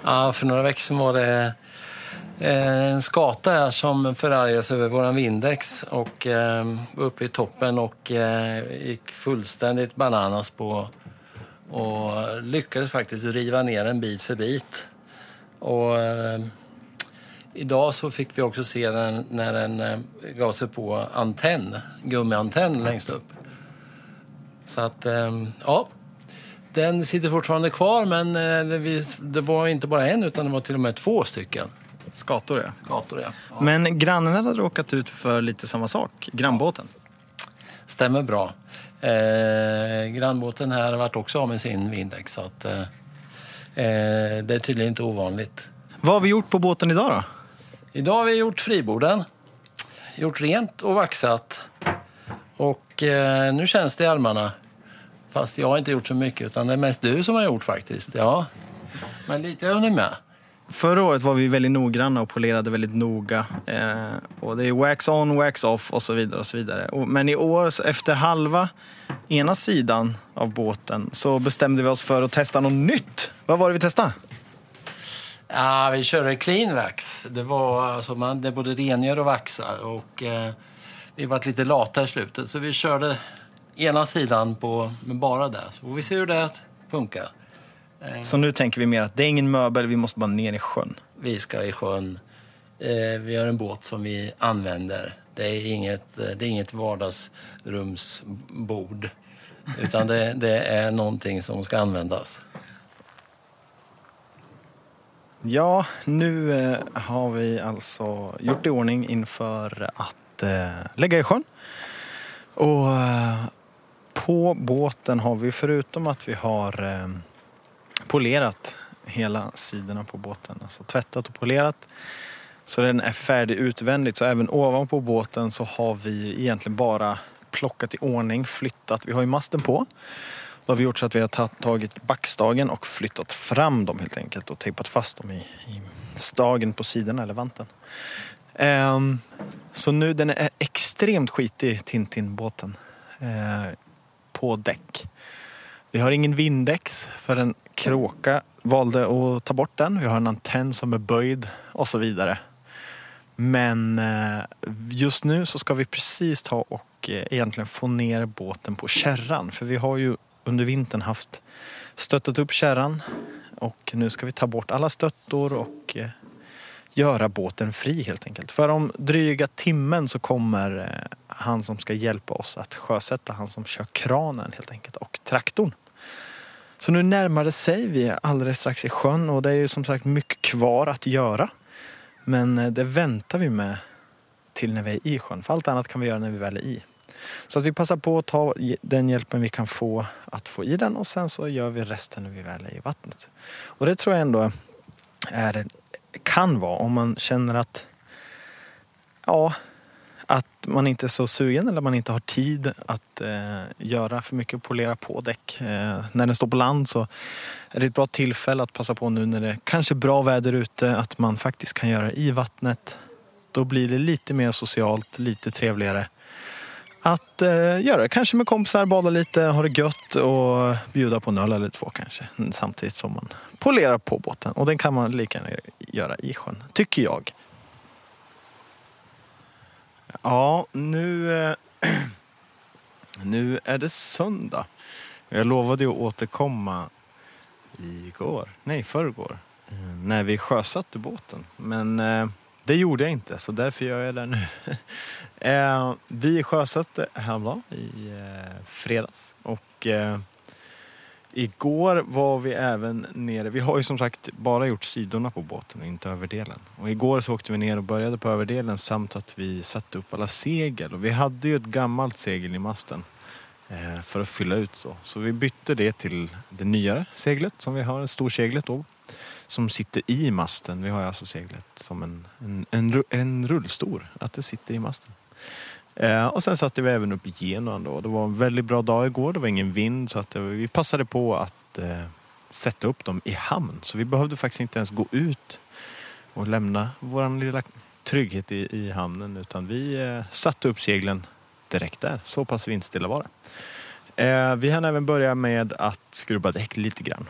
Ja, för några veckor sedan var det eh, en skata här som förargades över våran vindex. och eh, var uppe i toppen och eh, gick fullständigt bananas på och lyckades faktiskt riva ner en bit för bit. Och eh, idag så fick vi också se den när den eh, gav sig på antenn, gummiantenn längst upp. Så att, eh, ja, den sitter fortfarande kvar, men eh, det, var inte bara en utan det var till och med två stycken Skator ja. gator. Ja. Ja. Men grannen hade råkat ut för lite samma sak, grannbåten. Stämmer bra. Eh, grannbåten här har varit också av med sin Windex, så att, eh, eh, det är tydligen inte ovanligt. Vad har vi gjort på båten idag då? Idag har vi gjort friborden, gjort rent och vaxat. Och eh, nu känns det i armarna. Fast jag har inte gjort så mycket, utan det är mest du som har gjort faktiskt. Ja. Men lite har jag med. Förra året var vi väldigt noggranna och polerade väldigt noga. Eh, och det är wax on, wax off och så vidare. och så vidare. Och, men i år, efter halva ena sidan av båten, så bestämde vi oss för att testa något nytt. Vad var det vi testade? Ja, vi körde clean wax. Det, var, alltså man, det både rengör och vaxar. Och, eh, vi var lite lata i slutet, så vi körde ena sidan på, med bara det. Så får vi se hur det funkar. Så nu tänker vi mer att det är ingen möbel, vi måste bara ner i sjön. Vi ska i sjön. Eh, vi har en båt som vi använder. Det är inget, eh, det är inget vardagsrumsbord. Utan det, det är någonting som ska användas. Ja, nu eh, har vi alltså gjort i ordning inför att eh, lägga i sjön. Och eh, på båten har vi förutom att vi har eh, polerat hela sidorna på båten, alltså tvättat och polerat. Så den är färdig utvändigt. Så även ovanpå båten så har vi egentligen bara plockat i ordning, flyttat. Vi har ju masten på. Då har vi gjort så att vi har tagit backstagen och flyttat fram dem helt enkelt och tejpat fast dem i, i stagen på sidorna eller vanten. Um, så nu den är extremt skitig, Tintin-båten. Ehm, på däck. Vi har ingen vindex för en kråka valde att ta bort den. Vi har en antenn som är böjd och så vidare. Men eh, just nu så ska vi precis ta och eh, egentligen få ner båten på kärran. För vi har ju under vintern haft stöttat upp kärran och nu ska vi ta bort alla stöttor och eh, göra båten fri helt enkelt. För om dryga timmen så kommer eh, han som ska hjälpa oss att sjösätta, han som kör kranen helt enkelt och traktorn. Så nu närmar det sig, vi är alldeles strax i sjön och det är ju som sagt mycket kvar att göra. Men eh, det väntar vi med till när vi är i sjön, för allt annat kan vi göra när vi väl är i. Så att vi passar på att ta den hjälpen vi kan få att få i den och sen så gör vi resten när vi väl är i vattnet. Och det tror jag ändå är, kan vara om man känner att ja, att man inte är så sugen eller man inte har tid att eh, göra för mycket och polera på däck. Eh, när den står på land så är det ett bra tillfälle att passa på nu när det kanske är bra väder ute att man faktiskt kan göra det i vattnet. Då blir det lite mer socialt, lite trevligare att eh, göra det. Kanske med kompisar, bada lite, ha det gött och bjuda på en öl eller två kanske. Samtidigt som man polerar på båten. Och den kan man lika gärna göra i sjön, tycker jag. Ja, nu, eh, nu är det söndag. Jag lovade ju att återkomma igår, nej förrgår, eh, när vi sjösatte båten. Men eh, det gjorde jag inte, så därför gör jag det nu. eh, vi sjösatte häromdagen i eh, fredags och eh, Igår var vi även nere, vi har ju som sagt bara gjort sidorna på båten och inte överdelen. Och igår så åkte vi ner och började på överdelen samt att vi satte upp alla segel. Och vi hade ju ett gammalt segel i masten eh, för att fylla ut så. Så vi bytte det till det nyare seglet som vi har, storseglet då. Som sitter i masten. Vi har alltså seglet som en, en, en, en rullstor, att det sitter i masten. Eh, och sen satte vi även upp genuan då. Det var en väldigt bra dag igår. Det var ingen vind så att det, vi passade på att eh, sätta upp dem i hamn. Så vi behövde faktiskt inte ens gå ut och lämna vår lilla trygghet i, i hamnen utan vi eh, satte upp seglen direkt där. Så pass vindstilla var det. Eh, vi hann även börja med att skrubba däck lite grann.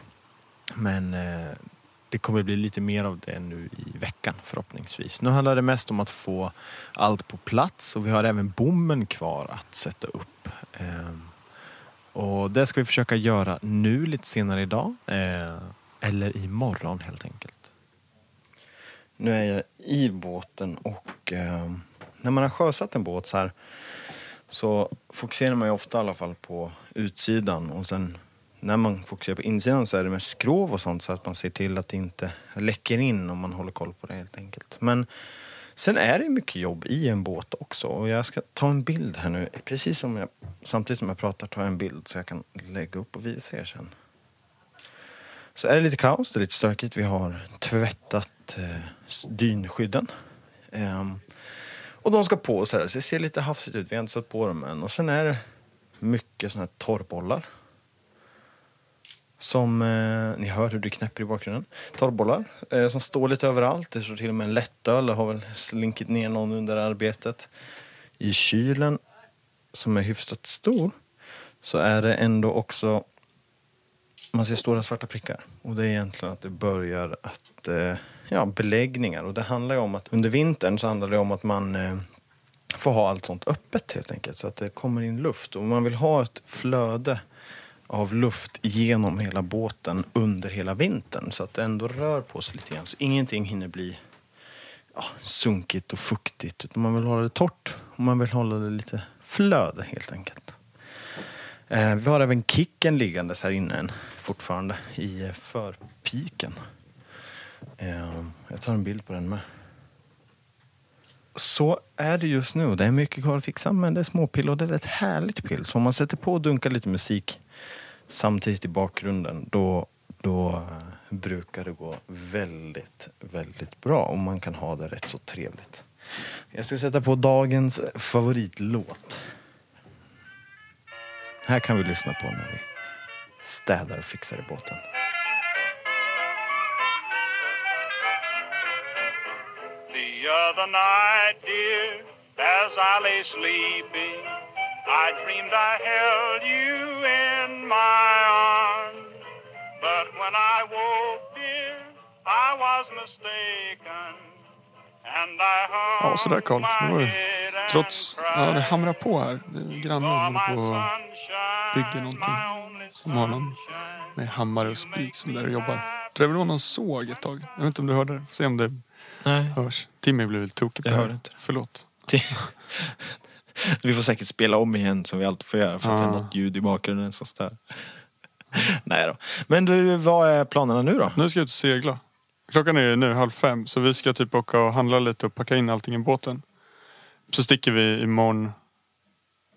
Men eh, det kommer bli lite mer av det nu i veckan förhoppningsvis. Nu handlar det mest om att få allt på plats och vi har även bommen kvar att sätta upp. Ehm, och det ska vi försöka göra nu lite senare idag. Eh, eller imorgon helt enkelt. Nu är jag i båten och ehm, när man har sjösatt en båt så här så fokuserar man ju ofta i alla fall på utsidan och sen när man fokuserar på insidan så är det med skrov och sånt så att man ser till att det inte läcker in om man håller koll på det helt enkelt. Men sen är det mycket jobb i en båt också och jag ska ta en bild här nu. Precis som jag, samtidigt som jag pratar tar jag en bild så jag kan lägga upp och visa er sen. Så är det lite kaos, det är lite stökigt. Vi har tvättat eh, dynskydden. Ehm, och de ska på så här, så det ser lite hafsigt ut. Vi har inte satt på dem än. Och sen är det mycket såna här torrbollar. Som eh, ni hör hur det knäpper i bakgrunden. Torrbollar eh, som står lite överallt. Det står till och med en lättöl. Det har väl slinkit ner någon under arbetet. I kylen, som är hyfsat stor, så är det ändå också man ser stora svarta prickar. Och det är egentligen att det börjar att, eh, ja, beläggningar. Och det handlar ju om att under vintern så handlar det om att man eh, får ha allt sånt öppet helt enkelt. Så att det kommer in luft. Och man vill ha ett flöde av luft genom hela båten under hela vintern. Så att det ändå rör på sig lite grann. Så ingenting hinner bli ja, sunkigt och fuktigt. Utan man vill hålla det torrt och man vill hålla det lite flöde helt enkelt. Eh, vi har även kicken liggandes här inne än, fortfarande i eh, förpiken. Eh, jag tar en bild på den med. Så är det just nu. Det är mycket kvar att fixa men det är småpill och det är ett härligt pill. Så om man sätter på och dunkar lite musik samtidigt i bakgrunden då, då eh, brukar det gå väldigt, väldigt bra och man kan ha det rätt så trevligt. Jag ska sätta på dagens favoritlåt. här kan vi lyssna på när vi städar och fixar i båten. The other night, dear, as I lay sleeping, i dreamed I held you in my arms. But when I woke, dear, I was mistaken. And I hung Ja, sådär and Trots... Ja, det hamrar på här. Grannen håller på och sunshine, bygger någonting. Som har någon med hammare och spik som där och jobbar. Var någon såg ett tag. Jag vet inte om du hörde det. Får se om det Nej. hörs. Timmy blev lite tokig på Jag hörde inte. Förlåt. Vi får säkert spela om igen som vi alltid får göra för att det är något ljud i bakgrunden som stör. Nej då. Men du, vad är planerna nu då? Nu ska jag ut och segla. Klockan är nu halv fem så vi ska typ åka och handla lite och packa in allting i båten. Så sticker vi imorgon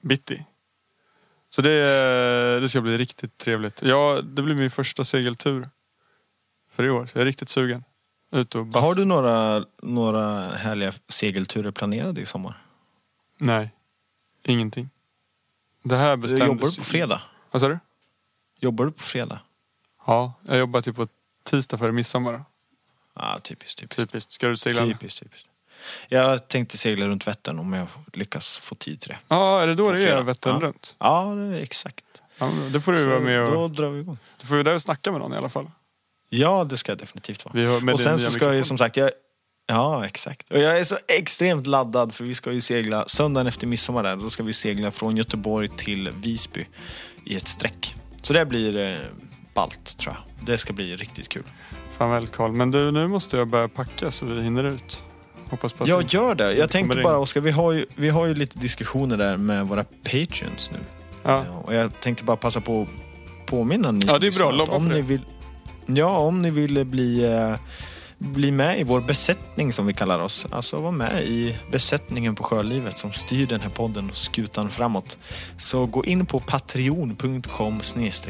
bitti. Så det, det ska bli riktigt trevligt. Ja, det blir min första segeltur för i år. Jag är riktigt sugen. Ut och. Har du några, några härliga segelturer planerade i sommar? Nej, ingenting. Det här bestämdes... jobbar du på fredag? Vad sa du? Jobbar du på fredag? Ja, jag jobbar typ på tisdag före midsommar. Ja, typiskt. Typiskt. Typiskt. Ska du segla? typiskt, typiskt. Jag tänkte segla runt Vättern om jag lyckas få tid till det. Ja, är det då På det är fredag. Vättern Ja. runt? Ja, är exakt. Ja, det får du Så vara med Då och... drar vi igång. Du får ju där och snacka med någon i alla fall. Ja, det ska jag definitivt vara. Och sen så ska jag ju som sagt, jag, ja exakt. Och jag är så extremt laddad för vi ska ju segla söndagen efter midsommar där. Då ska vi segla från Göteborg till Visby i ett streck. Så det blir eh, ballt tror jag. Det ska bli riktigt kul. Fan väl Karl. Men du, nu måste jag börja packa så vi hinner ut. Hoppas på att Jag gör det. Jag tänkte bara. Oskar, vi, har ju, vi har ju lite diskussioner där med våra patreons nu. Ja. Ja, Och jag tänkte bara passa på att påminna ni Ja, som det är bra. lyssnar att Lobba om för ni det. vill, Ja, om ni vill bli, eh, bli med i vår besättning som vi kallar oss. Alltså vara med i besättningen på Sjölivet som styr den här podden och skutan framåt. Så gå in på patreon.com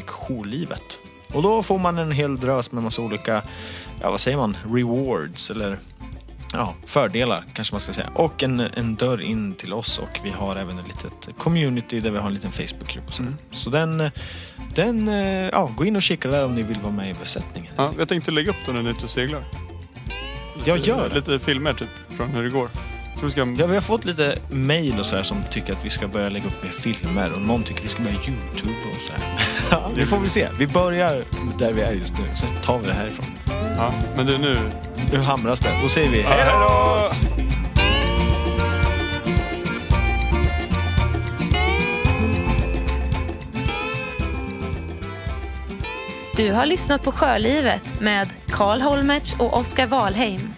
jourlivet. Och då får man en hel drös med massa olika, ja vad säger man, rewards eller ja, fördelar kanske man ska säga. Och en, en dörr in till oss och vi har även ett litet community där vi har en liten Facebookgrupp. och Så, Mm. så den, den, eh, ja, gå in och kika där om ni vill vara med i besättningen. Ja, jag tänkte lägga upp den när ni är ute och seglar. Jag gör det. Lite filmer typ från hur det går. Så vi ska... Ja, vi har fått lite mail och så här som tycker att vi ska börja lägga upp mer filmer och någon tycker vi ska börja Youtube och så här. Ja, det får vi se. Vi börjar där vi är just nu, så tar vi det härifrån. Ja, men du nu... Nu hamras det. Då säger vi hej då! Du har lyssnat på Sjölivet med Karl Holmertz och Oskar Wahlheim.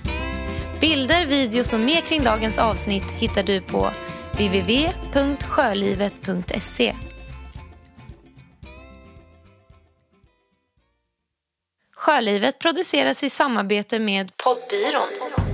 Bilder, videos och mer kring dagens avsnitt hittar du på www.sjölivet.se. Sjölivet produceras i samarbete med Poddbyrån.